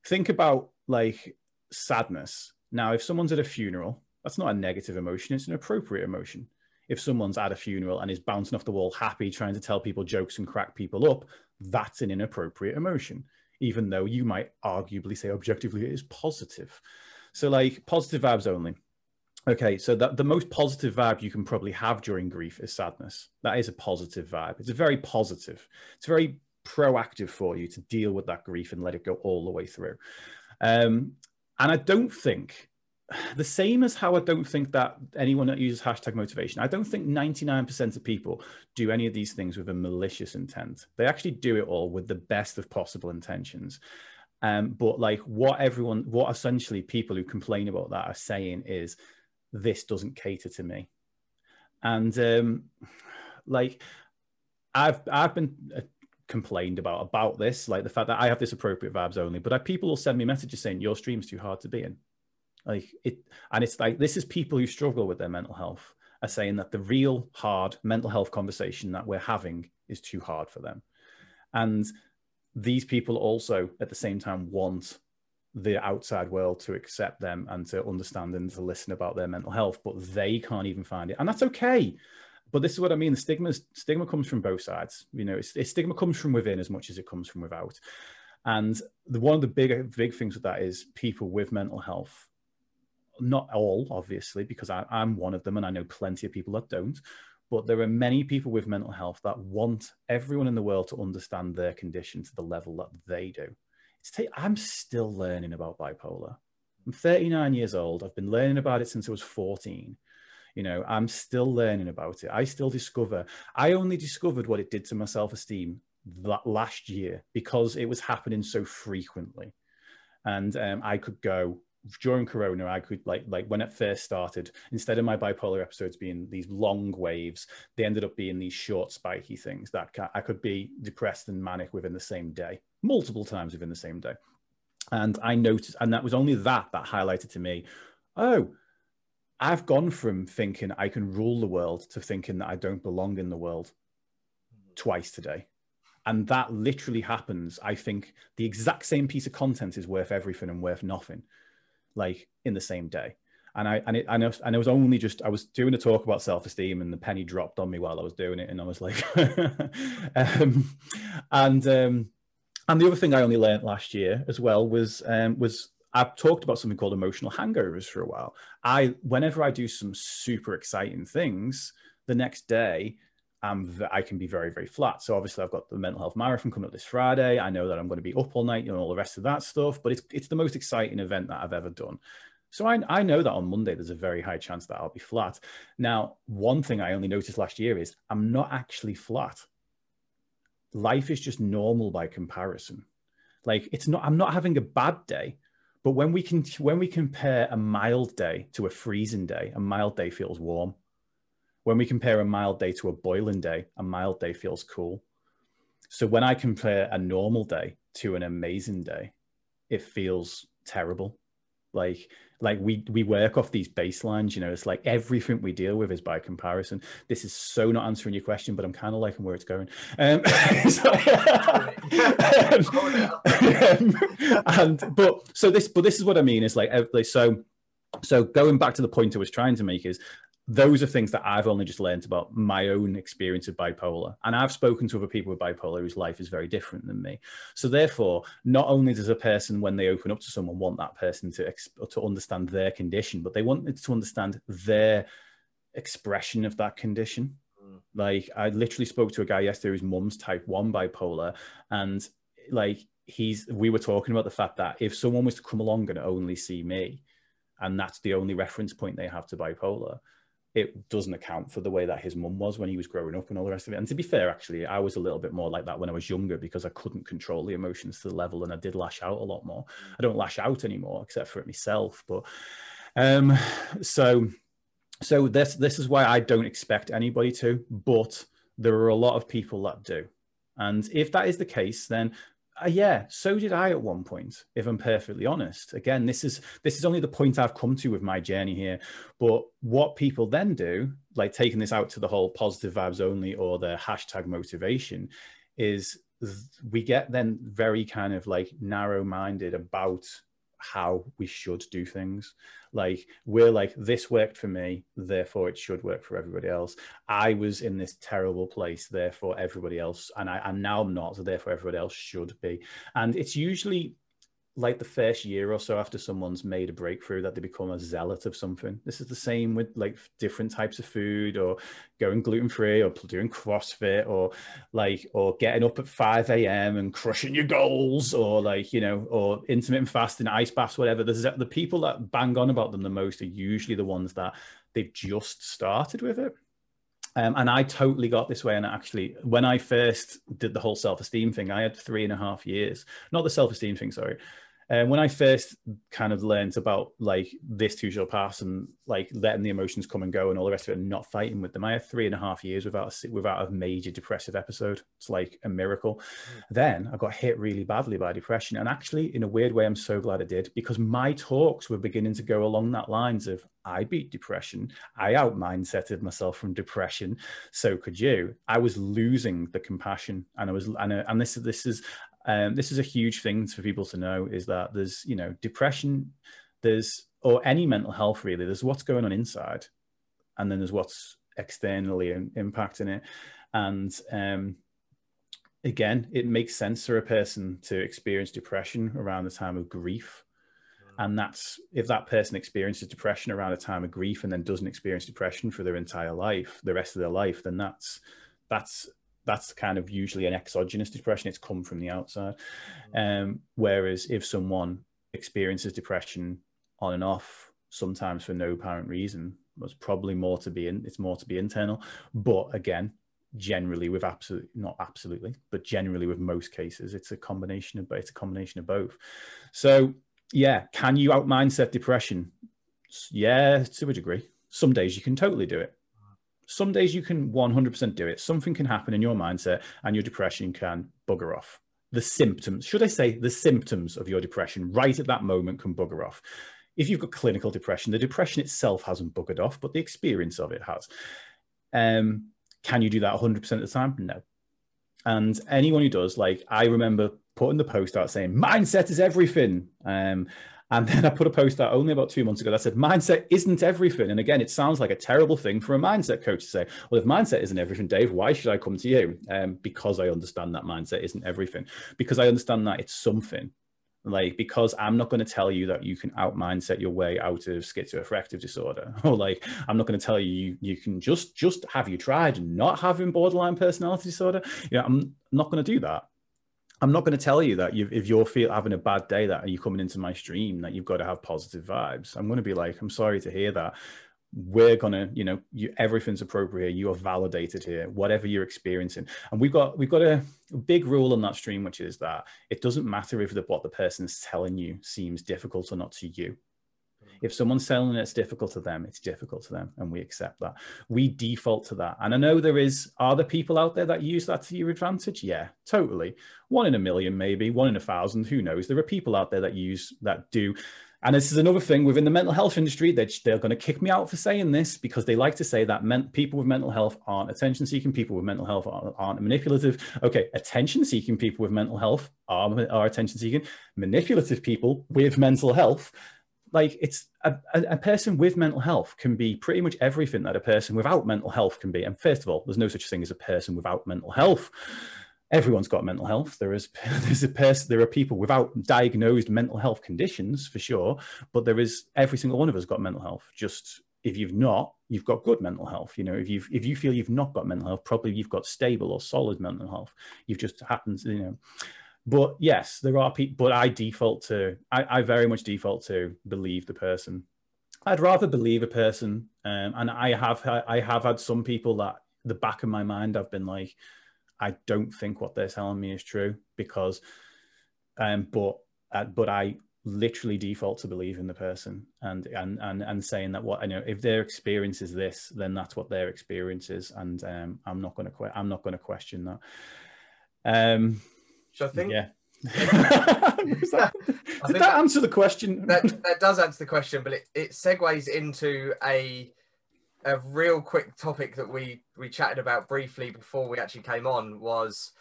think about like sadness now if someone's at a funeral that's not a negative emotion it's an appropriate emotion if someone's at a funeral and is bouncing off the wall happy trying to tell people jokes and crack people up that's an inappropriate emotion even though you might arguably say objectively it is positive so like positive vibes only Okay, so that the most positive vibe you can probably have during grief is sadness. That is a positive vibe. It's a very positive. It's very proactive for you to deal with that grief and let it go all the way through. Um, and I don't think the same as how I don't think that anyone that uses hashtag motivation, I don't think 99% of people do any of these things with a malicious intent. They actually do it all with the best of possible intentions. Um, but like what everyone, what essentially people who complain about that are saying is, this doesn't cater to me and um like i've i've been complained about about this like the fact that i have this appropriate vibes only but I, people will send me messages saying your stream's too hard to be in. Like it and it's like this is people who struggle with their mental health are saying that the real hard mental health conversation that we're having is too hard for them. And these people also at the same time want the outside world to accept them and to understand and to listen about their mental health, but they can't even find it, and that's okay. But this is what I mean: the stigma stigma comes from both sides. You know, it's, it's stigma comes from within as much as it comes from without. And the, one of the big big things with that is people with mental health. Not all, obviously, because I, I'm one of them, and I know plenty of people that don't. But there are many people with mental health that want everyone in the world to understand their condition to the level that they do i I'm still learning about bipolar. I'm 39 years old. I've been learning about it since I was 14. You know, I'm still learning about it. I still discover, I only discovered what it did to my self esteem that last year because it was happening so frequently. And um, I could go during corona i could like like when it first started instead of my bipolar episodes being these long waves they ended up being these short spiky things that i could be depressed and manic within the same day multiple times within the same day. And I noticed, and that was only that that highlighted to me, oh, I've gone from thinking I can rule the world to thinking that I don't belong in the world twice today. And that literally happens. I think the exact same piece of content is worth everything and worth nothing, like in the same day. and I and it and, it, and it was only just I was doing a talk about self esteem, and the penny dropped on me while I was doing it, and I was like, um, and um, and the other thing I only learned last year as well was um, was I've talked about something called emotional hangovers for a while. I whenever I do some super exciting things, the next day um, I can be very, very flat. So obviously, I've got the mental health marathon coming up this Friday. I know that I'm going to be up all night, you know, all the rest of that stuff. But it's it's the most exciting event that I've ever done. So I, I know that on Monday there's a very high chance that I'll be flat. Now, one thing I only noticed last year is I'm not actually flat. Life is just normal by comparison. Like it's not. I'm not having a bad day. But when we can when we compare a mild day to a freezing day, a mild day feels warm when we compare a mild day to a boiling day, a mild day feels cool. So when I compare a normal day to an amazing day, it feels terrible. Like like we we work off these baselines, you know. It's like everything we deal with is by comparison. This is so not answering your question, but I'm kind of liking where it's going. Um, um, and but so this but this is what I mean is like so so going back to the point I was trying to make is those are things that I've only just learned about my own experience of bipolar. And I've spoken to other people with bipolar whose life is very different than me. So therefore, not only does a person, when they open up to someone, want that person to, to understand their condition, but they want it to understand their expression of that condition. Mm. Like I literally spoke to a guy yesterday whose mum's type one bipolar. And like he's, we were talking about the fact that if someone was to come along and only see me, and that's the only reference point they have to bipolar, it doesn't account for the way that his mum was when he was growing up and all the rest of it. And to be fair, actually, I was a little bit more like that when I was younger because I couldn't control the emotions to the level and I did lash out a lot more. I don't lash out anymore except for it myself. But um, so so this this is why I don't expect anybody to, but there are a lot of people that do. And if that is the case, then uh, yeah, so did I at one point. If I'm perfectly honest, again, this is this is only the point I've come to with my journey here. But what people then do, like taking this out to the whole positive vibes only or the hashtag motivation, is we get then very kind of like narrow minded about how we should do things. Like we're like, this worked for me, therefore it should work for everybody else. I was in this terrible place, therefore everybody else, and I and now I'm not, so therefore everybody else should be. And it's usually like the first year or so after someone's made a breakthrough that they become a zealot of something. This is the same with like different types of food or going gluten free or doing CrossFit or like or getting up at 5 a.m. and crushing your goals or like, you know, or intermittent fasting, ice baths, whatever. The people that bang on about them the most are usually the ones that they've just started with it. Um, and I totally got this way. And actually, when I first did the whole self esteem thing, I had three and a half years, not the self esteem thing, sorry. And when I first kind of learned about like this too shall pass and like letting the emotions come and go and all the rest of it and not fighting with them, I had three and a half years without a, without a major depressive episode. It's like a miracle. Mm. Then I got hit really badly by depression. And actually, in a weird way, I'm so glad I did because my talks were beginning to go along that lines of I beat depression. I out mindseted myself from depression. So could you. I was losing the compassion, and I was, and, and this this is um, this is a huge thing for people to know is that there's you know depression there's or any mental health really there's what's going on inside and then there's what's externally in, impacting it and um, again it makes sense for a person to experience depression around the time of grief mm. and that's if that person experiences depression around a time of grief and then doesn't experience depression for their entire life the rest of their life then that's that's that's kind of usually an exogenous depression. It's come from the outside. Mm-hmm. Um, whereas if someone experiences depression on and off, sometimes for no apparent reason, it's probably more to be in. It's more to be internal. But again, generally with absolutely not absolutely, but generally with most cases, it's a combination of it's a combination of both. So yeah, can you out mindset depression? Yeah, to a degree. Some days you can totally do it some days you can 100% do it. Something can happen in your mindset and your depression can bugger off. The symptoms, should I say, the symptoms of your depression right at that moment can bugger off. If you've got clinical depression, the depression itself hasn't buggered off, but the experience of it has. Um, can you do that 100% of the time? No. And anyone who does, like, I remember putting the post out saying, mindset is everything. Um, And then I put a post out only about two months ago that said, mindset isn't everything. And again, it sounds like a terrible thing for a mindset coach to say, well, if mindset isn't everything, Dave, why should I come to you? Um, because I understand that mindset isn't everything, because I understand that it's something. Like, because I'm not going to tell you that you can out mindset your way out of schizoaffective disorder, or like, I'm not going to tell you, you you can just just have you tried not having borderline personality disorder. You know, I'm not going to do that I'm not going to tell you that if you're feel having a bad day that you're coming into my stream that you've got to have positive vibes. I'm going to be like, I'm sorry to hear that. We're gonna, you know, you, everything's appropriate. You are validated here, whatever you're experiencing. And we've got we've got a big rule on that stream, which is that it doesn't matter if the, what the person's telling you seems difficult or not to you. If someone's selling it's difficult to them, it's difficult to them, and we accept that. We default to that. And I know there is are there people out there that use that to your advantage? Yeah, totally. One in a million, maybe one in a thousand. Who knows? There are people out there that use that do. And this is another thing within the mental health industry. They're, they're going to kick me out for saying this because they like to say that men, people with mental health aren't attention seeking, people with mental health aren't, aren't manipulative. Okay, attention seeking people with mental health are, are attention seeking. Manipulative people with mental health like it's a, a, person with mental health can be pretty much everything that a person without mental health can be. And first of all, there's no such thing as a person without mental health. Everyone's got mental health. There is there's a person. There are people without diagnosed mental health conditions for sure, but there is every single one of us got mental health. Just if you've not, you've got good mental health. You know, if you if you feel you've not got mental health, probably you've got stable or solid mental health. You've just happened, you know but yes, there are people, but I default to, I, I, very much default to believe the person. I'd rather believe a person. Um, and I have, I have had some people that the back of my mind, I've been like, I don't think what they're telling me is true because, um, but, uh, but I literally default to believe in the person and, and, and, and saying that what I know, if their experience is this, then that's what their experience is. And, um, I'm not going to, I'm not going to question that. Um, so I think. Yeah. that, did that, answer the question? that, that does answer the question, but it, it segues into a a real quick topic that we we chatted about briefly before we actually came on was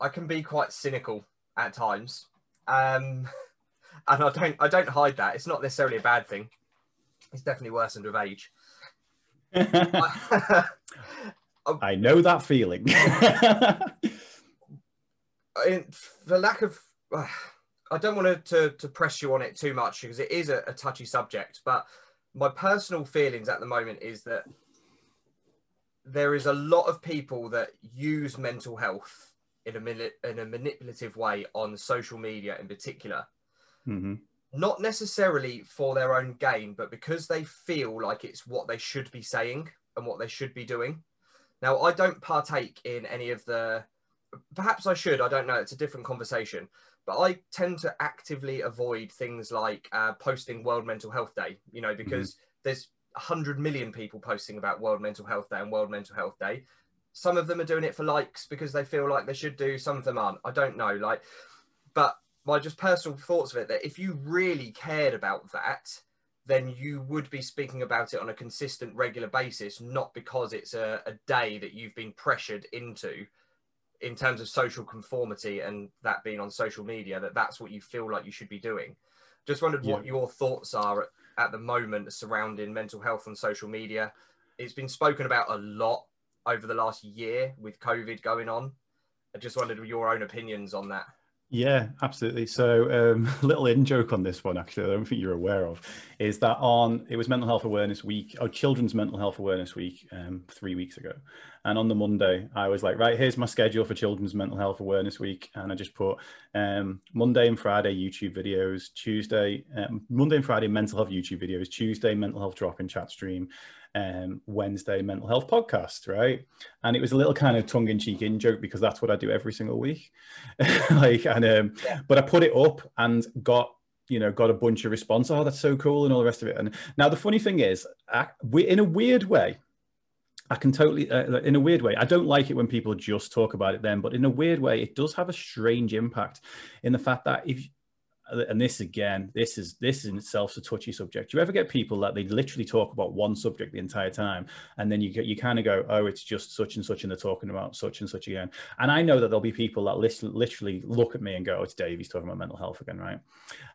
I can be quite cynical at times, um, and I don't I don't hide that. It's not necessarily a bad thing. It's definitely worsened with age. I know that feeling. In, for lack of, uh, I don't want to, to, press you on it too much because it is a, a touchy subject. But my personal feelings at the moment is that there is a lot of people that use mental health in a in a manipulative way on social media in particular. Mm-hmm. Not necessarily for their own gain, but because they feel like it's what they should be saying and what they should be doing. Now, I don't partake in any of the perhaps I should. I don't know. It's a different conversation. But I tend to actively avoid things like uh, posting World Mental Health Day. You know, because mm-hmm. there's 100 million people posting about World Mental Health Day and World Mental Health Day. Some of them are doing it for likes because they feel like they should do. Some of them aren't. I don't know. Like, but my just personal thoughts of it that if you really cared about that, then you would be speaking about it on a consistent, regular basis, not because it's a, a day that you've been pressured into in terms of social conformity and that being on social media that that's what you feel like you should be doing. Just wondered yeah. what your thoughts are at, at, the moment surrounding mental health on social media. It's been spoken about a lot over the last year with covid going on. I just wondered your own opinions on that yeah, absolutely. So, um, a little in joke on this one, actually, I don't think you're aware of, is that on it was Mental Health Awareness Week, or Children's Mental Health Awareness Week, um, three weeks ago, and on the Monday, I was like, right, here's my schedule for Children's Mental Health Awareness Week, and I just put um, Monday and Friday YouTube videos, Tuesday, um, Monday and Friday mental health YouTube videos, Tuesday mental health drop in chat stream, um, Wednesday mental health podcast, right? And it was a little kind of tongue in cheek in joke because that's what I do every single week. like, and um, yeah. but I put it up and got you know got a bunch of response. Oh, that's so cool, and all the rest of it. And now the funny thing is, I, we, in a weird way, I can totally, uh, in a weird way, I don't like it when people just talk about it then, but in a weird way, it does have a strange impact in the fact that if and this again, this is this in itself a touchy subject. Do you ever get people that they literally talk about one subject the entire time, and then you get you kind of go, oh, it's just such and such, and they're talking about such and such again. And I know that there'll be people that listen, literally look at me and go, oh, it's Dave, he's talking about mental health again, right?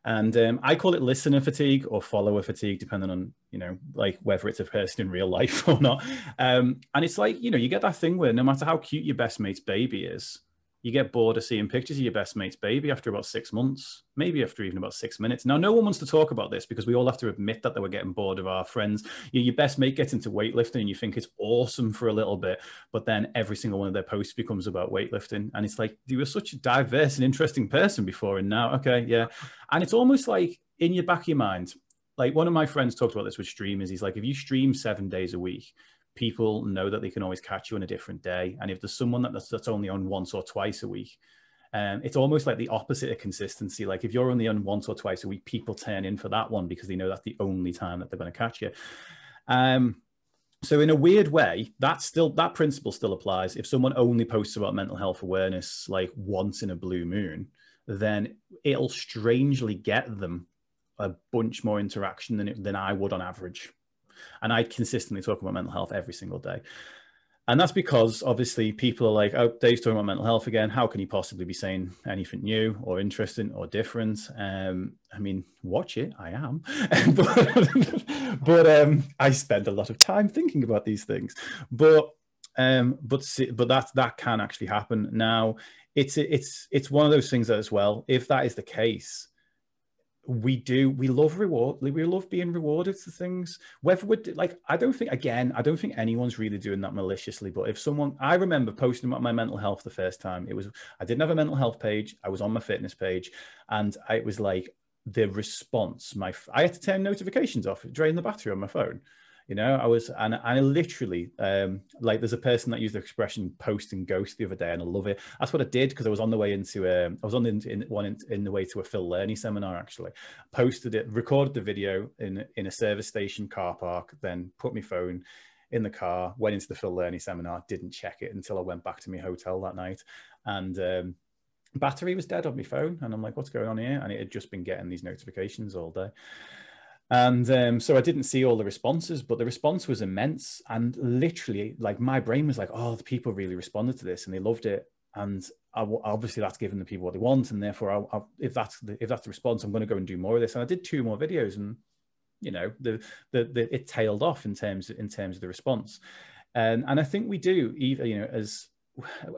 And um, I call it listener fatigue or follower fatigue, depending on you know like whether it's a person in real life or not. Um, and it's like you know you get that thing where no matter how cute your best mate's baby is you get bored of seeing pictures of your best mate's baby after about six months, maybe after even about six minutes. Now, no one wants to talk about this because we all have to admit that they were getting bored of our friends. Your best mate gets into weightlifting and you think it's awesome for a little bit, but then every single one of their posts becomes about weightlifting. And it's like, you were such a diverse and interesting person before, and now, okay, yeah. And it's almost like in your back of your mind, like one of my friends talked about this with streamers. He's like, if you stream seven days a week, people know that they can always catch you on a different day. And if there's someone that that's, that's only on once or twice a week, um, it's almost like the opposite of consistency. Like if you're only on once or twice a week, people turn in for that one because they know that's the only time that they're going to catch you. Um, so in a weird way, that still that principle still applies. If someone only posts about mental health awareness like once in a blue moon, then it'll strangely get them a bunch more interaction than it, than I would on average. And I consistently talk about mental health every single day. And that's because obviously people are like, oh, Dave's talking about mental health again. How can he possibly be saying anything new or interesting or different? Um, I mean, watch it. I am. but, but um, I spend a lot of time thinking about these things. But um, but but that that can actually happen. Now, it's it's it's one of those things that as well. If that is the case, we do we love reward we love being rewarded for things. Whether we're like i don't think again i don't think anyone's really doing that maliciously but if someone i remember posting about my mental health the first time. It was i didn't have a mental health page i was on my fitness page and I, it was like the response my i had to turn notifications off drain the battery on my phone you know i was and i literally um like there's a person that used the expression post and ghost the other day and i love it. That's what i did because i was on the way into um i was on the in, one in, in, the way to a phil learning seminar actually. Posted it recorded the video in in a service station car park then put my phone in the car went into the phil learning seminar didn't check it until i went back to my hotel that night. And um battery was dead on my phone and i'm like what's going on here? And it had just been getting these notifications all day and um, so I didn't see all the responses, but the response was immense. And literally, like my brain was like, oh, the people really responded to this and they loved it. And I, obviously, that's giving the people what they want. And therefore, I, I, if that's the, if that's the response, I'm going to go and do more of this. And I did two more videos, and you know, the, the, the it tailed off in terms in terms of the response. And and I think we do, even you know, as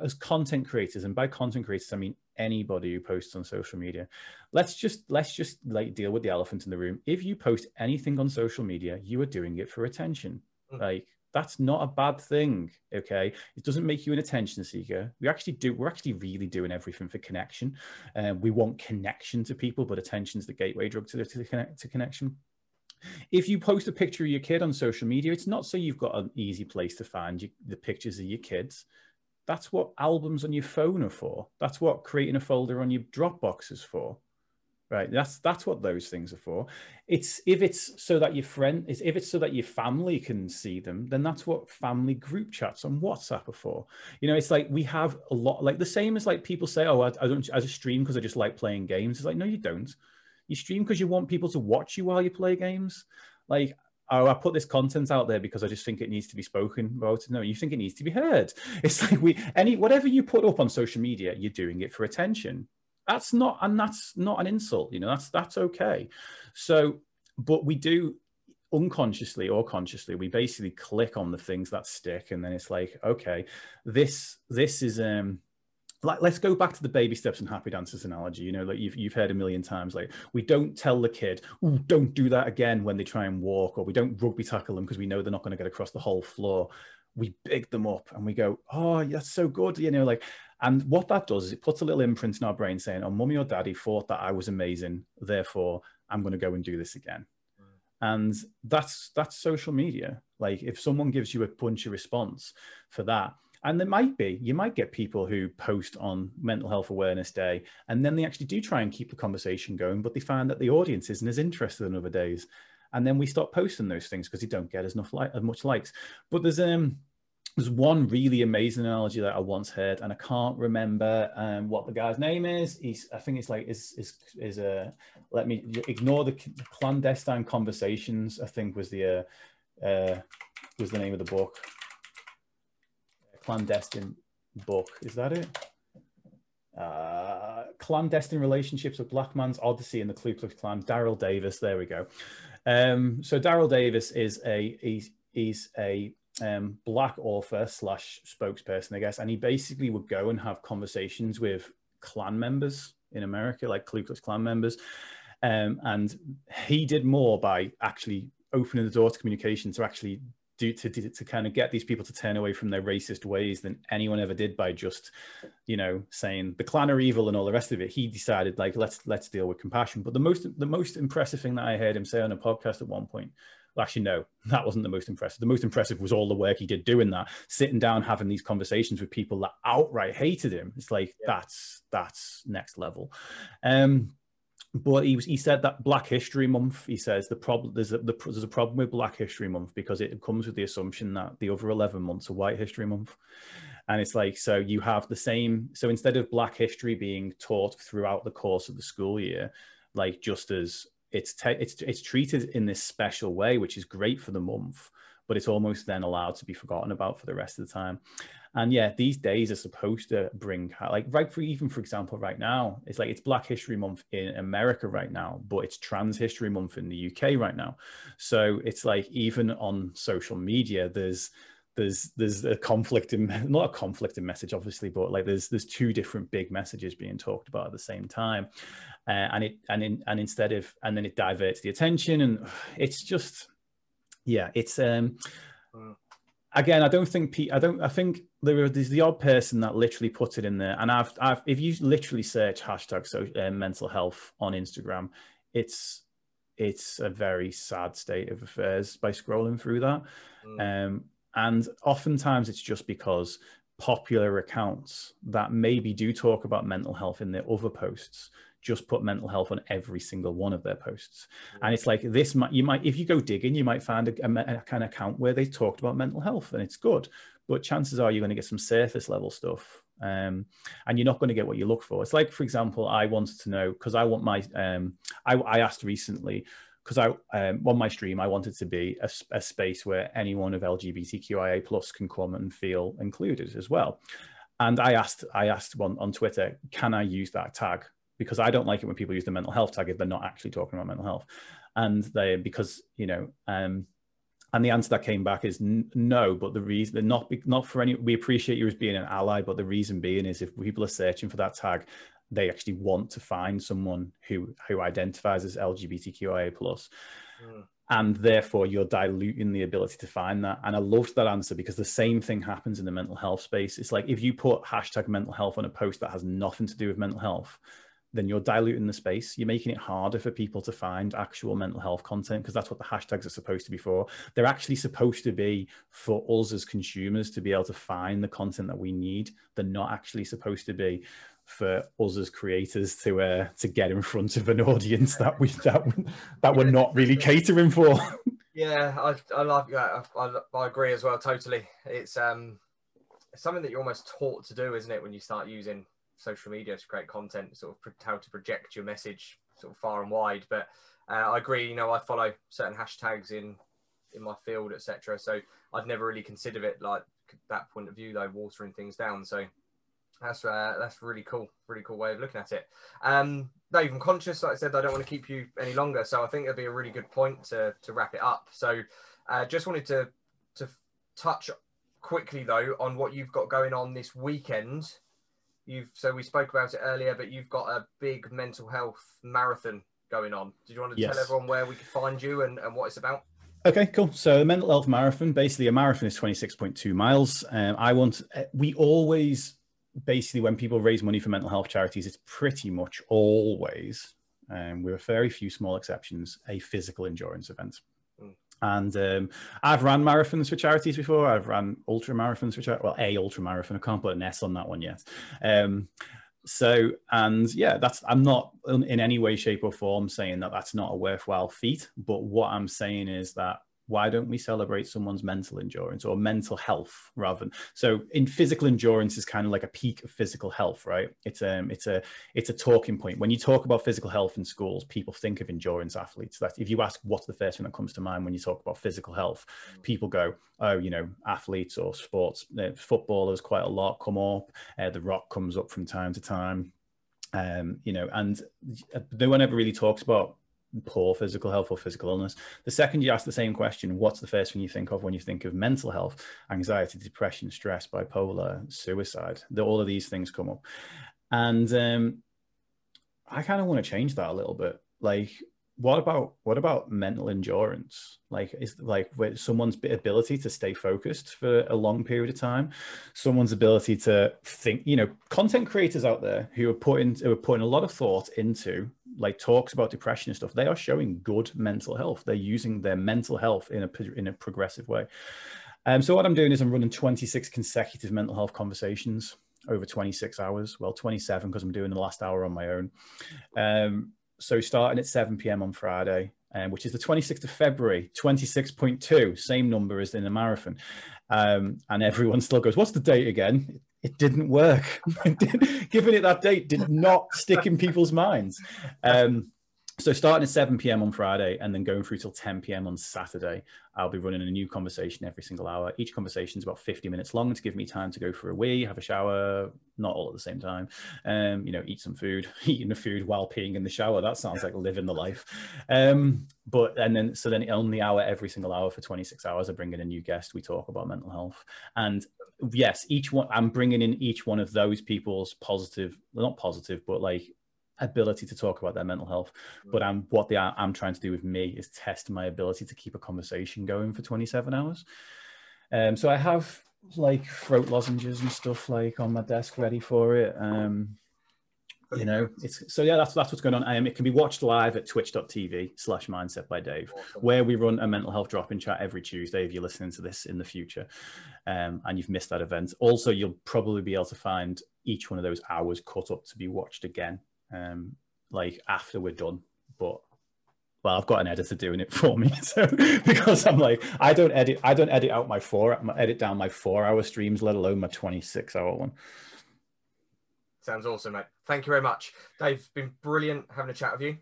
as content creators, and by content creators, I mean anybody who posts on social media. Let's just let's just like deal with the elephant in the room. If you post anything on social media you are doing it for attention. Mm. like that's not a bad thing okay? It doesn't make you an attention seeker. We actually do we're actually really doing everything for connection. Uh, we want connection to people but attention's the gateway drug to, to, connect, to connection. If you post a picture of your kid on social media it's not so you've got an easy place to find you, the pictures of your kids that's what albums on your phone are for. That's what creating a folder on your Dropbox is for. Right. That's that's what those things are for. It's if it's so that your friend is if it's so that your family can see them, then that's what family group chats on WhatsApp are for. You know, it's like we have a lot like the same as like people say, Oh, I, I don't as a stream because I just like playing games. It's like, no, you don't. You stream because you want people to watch you while you play games. Like oh, I put this content out there because I just think it needs to be spoken about. No, you think it needs to be heard. It's like we any whatever you put up on social media, you're doing it for attention. That's not and that's not an insult, you know, that's that's okay. So, but we do unconsciously or consciously, we basically click on the things that stick, and then it's like, okay, this this is um like let's go back to the baby steps and happy dancers analogy you know like you've, you've heard a million times like we don't tell the kid oh don't do that again when they try and walk or we don't rugby tackle them because we know they're not going to get across the whole floor. We big them up and we go oh that's so good you know like and what that does is it puts a little imprint in our brain saying oh mummy or daddy thought that i was amazing therefore i'm going to go and do this again. Mm. and that's that's social media. Like if someone gives you a punchy response for that and there might be, you might get people who post on Mental Health Awareness Day, and then they actually do try and keep the conversation going, but they find that the audience isn't as interested in other days. And then we stop posting those things because they don't get as enough like as much likes. But there's um there's one really amazing analogy that I once heard, and I can't remember um, what the guy's name is. He's, I think it's like is is is a. Uh, let me ignore the clandestine conversations. I think was the uh, uh, was the name of the book. Clandestine book is that it? Uh, clandestine relationships of Black Man's Odyssey and the Ku Klux Klan. Daryl Davis. There we go. Um, so Daryl Davis is a he's he's a um, black author slash spokesperson, I guess, and he basically would go and have conversations with Klan members in America, like Ku Klux Klan members, um, and he did more by actually opening the door to communication to actually do to, to, to kind of get these people to turn away from their racist ways than anyone ever did by just you know saying the clan are evil and all the rest of it he decided like let's let's deal with compassion but the most the most impressive thing that i heard him say on a podcast at one point well, actually, no, that wasn't the most impressive. The most impressive was all the work he did doing that, sitting down, having these conversations with people that outright hated him. It's like yeah. that's that's next level. Um, but he was he said that Black History Month. He says the problem there's a the, there's a problem with Black History Month because it comes with the assumption that the other eleven months are White History Month. And it's like, so you have the same. So instead of Black history being taught throughout the course of the school year, like just as it's te- it's it's treated in this special way, which is great for the month, but it's almost then allowed to be forgotten about for the rest of the time. And yeah, these days are supposed to bring like right for even for example, right now, it's like it's Black History Month in America right now, but it's Trans History Month in the UK right now. So it's like even on social media, there's there's there's a conflict in not a conflict in message obviously but like there's there's two different big messages being talked about at the same time uh, and it and in, and instead of and then it diverts the attention and it's just yeah it's um again i don't think Pete, i don't i think there is the odd person that literally puts it in there and i've i've if you literally search hashtag so uh, mental health on instagram it's it's a very sad state of affairs by scrolling through that mm. um and oftentimes it's just because popular accounts that maybe do talk about mental health in their other posts just put mental health on every single one of their posts. And it's like this might you might if you go digging, you might find a, a, a kind of account where they talked about mental health and it's good. But chances are you're going to get some surface level stuff. Um, and you're not going to get what you look for. It's like, for example, I wanted to know because I want my um, I, I asked recently because I um, on my stream I wanted to be a, a, space where anyone of LGBTQIA plus can come and feel included as well. And I asked I asked one on Twitter, can I use that tag? Because I don't like it when people use the mental health tag if they're not actually talking about mental health. And they, because, you know, um, and the answer that came back is n- no, but the reason, not, not for any, we appreciate you as being an ally, but the reason being is if people are searching for that tag, they actually want to find someone who, who identifies as LGBTQIA plus. Mm and therefore you're diluting the ability to find that and i loved that answer because the same thing happens in the mental health space it's like if you put hashtag mental health on a post that has nothing to do with mental health then you're diluting the space. You're making it harder for people to find actual mental health content because that's what the hashtags are supposed to be for. They're actually supposed to be for us as consumers to be able to find the content that we need. They're not actually supposed to be for us as creators to uh, to get in front of an audience that we that that we're not really catering for. Yeah, I, I love that. I, I, I agree as well. Totally, it's um something that you're almost taught to do, isn't it? When you start using social media to create content, sort of how to project your message sort of far and wide. But uh, I agree. You know, I follow certain hashtags in in my field, etc. So I'd never really considered it like that point of view, though, watering things down. So that's uh, that's really cool, really cool way of looking at it. Um, Dave, I'm conscious, like I said, I don't want to keep you any longer, so I think it'd be a really good point to to wrap it up. So, uh, just wanted to to touch quickly though on what you've got going on this weekend you've so we spoke about it earlier, but you've got a big mental health marathon going on. Did you want to yes. tell everyone where we can find you and, and what it's about? Okay, cool. So the mental health marathon, basically a marathon is 26.2 miles. Um, I want, uh, we always, basically when people raise money for mental health charities, it's pretty much always, um, with very few small exceptions, a physical endurance event. And um, I've ran marathons for charities before. I've ran ultra marathons for charities. Well, a ultra marathon. I can't put an S on that one yet. Um, so, and yeah, that's, I'm not in any way, shape, or form saying that that's not a worthwhile feat. But what I'm saying is that why don't we celebrate someone's mental endurance or mental health rather than so in physical endurance is kind of like a peak of physical health right? It's um it's a it's a talking point. When you talk about physical health in schools people think of endurance athletes. That if you ask what's the first thing that comes to mind when you talk about physical health mm. people go oh you know athletes or sports uh, footballers quite a lot come up uh, the rock comes up from time to time. Um, you know, and no one ever really talks about poor physical health or physical illness. The second you ask the same question, what's the first thing you think of when you think of mental health, anxiety, depression, stress, bipolar, suicide? The, all of these things come up. And um, I kind of want to change that a little bit. Like, what about what about mental endurance? Like, is like someone's ability to stay focused for a long period of time, someone's ability to think. You know, content creators out there who are putting who are putting a lot of thought into like talks about depression and stuff, they are showing good mental health. They're using their mental health in a in a progressive way. Um, so what I'm doing is I'm running 26 consecutive mental health conversations over 26 hours. Well, 27 because I'm doing the last hour on my own. Um, so starting at 7 p.m. on Friday, um, which is the 26th of February, 26.2, same number as in the marathon. Um, and everyone still goes, "What's the date again?" It didn't work. Giving it that date did not stick in people's minds. Um, so starting at 7 p.m. on Friday and then going through till 10 p.m. on Saturday, I'll be running a new conversation every single hour. Each conversation is about 50 minutes long to give me time to go for a wee, have a shower, not all at the same time. Um, you know, eat some food, eating the food while peeing in the shower. That sounds like living the life. Um, but and then so then on the hour, every single hour for 26 hours, I bring in a new guest. We talk about mental health, and yes, each one I'm bringing in each one of those people's positive, not positive, but like ability to talk about their mental health. But mm. I'm what they are, I'm trying to do with me is test my ability to keep a conversation going for 27 hours. Um, so I have like throat lozenges and stuff like on my desk ready for it. Um, you know it's so yeah that's that's what's going on um, it can be watched live at twitch.tv slash mindset by dave awesome. where we run a mental health drop-in chat every tuesday if you're listening to this in the future um, and you've missed that event also you'll probably be able to find each one of those hours cut up to be watched again um, like after we're done but well, I've got an editor doing it for me. So because I'm like, I don't edit, I don't edit out my four, edit down my four hour streams, let alone my 26 hour one. Sounds awesome, mate. Thank you very much. Dave, been brilliant having a chat with you.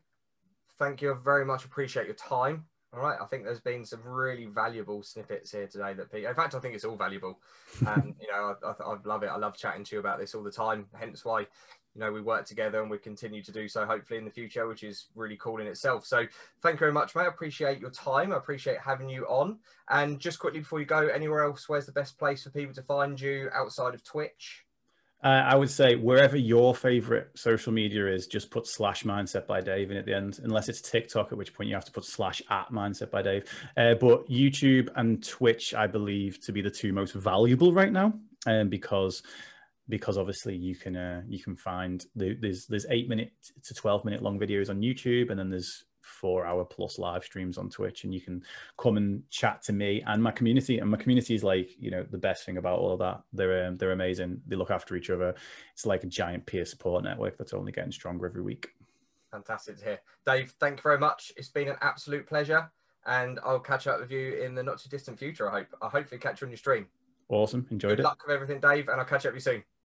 Thank you. Very much appreciate your time. All right. I think there's been some really valuable snippets here today that people, in fact, I think it's all valuable. And, you know, I, I, I love it. I love chatting to you about this all the time. Hence why, you know, we work together and we continue to do so hopefully in the future, which is really cool in itself. So thank you very much, mate. I appreciate your time. I appreciate having you on. And just quickly before you go, anywhere else, where's the best place for people to find you outside of Twitch? Uh, I would say wherever your favorite social media is, just put slash mindset by Dave in at the end, unless it's TikTok, at which point you have to put slash at mindset by Dave. Uh, but YouTube and Twitch, I believe, to be the two most valuable right now, um, because because obviously you can uh, you can find the, there's there's eight minute to twelve minute long videos on YouTube, and then there's four hour plus live streams on Twitch, and you can come and chat to me and my community. And my community is like, you know, the best thing about all of that. They're um, they're amazing. They look after each other. It's like a giant peer support network that's only getting stronger every week. Fantastic to hear, Dave. Thank you very much. It's been an absolute pleasure, and I'll catch up with you in the not too distant future. I hope. I hopefully catch you on your stream. Awesome. Enjoyed Good it. Good luck with everything, Dave, and I'll catch up with you soon.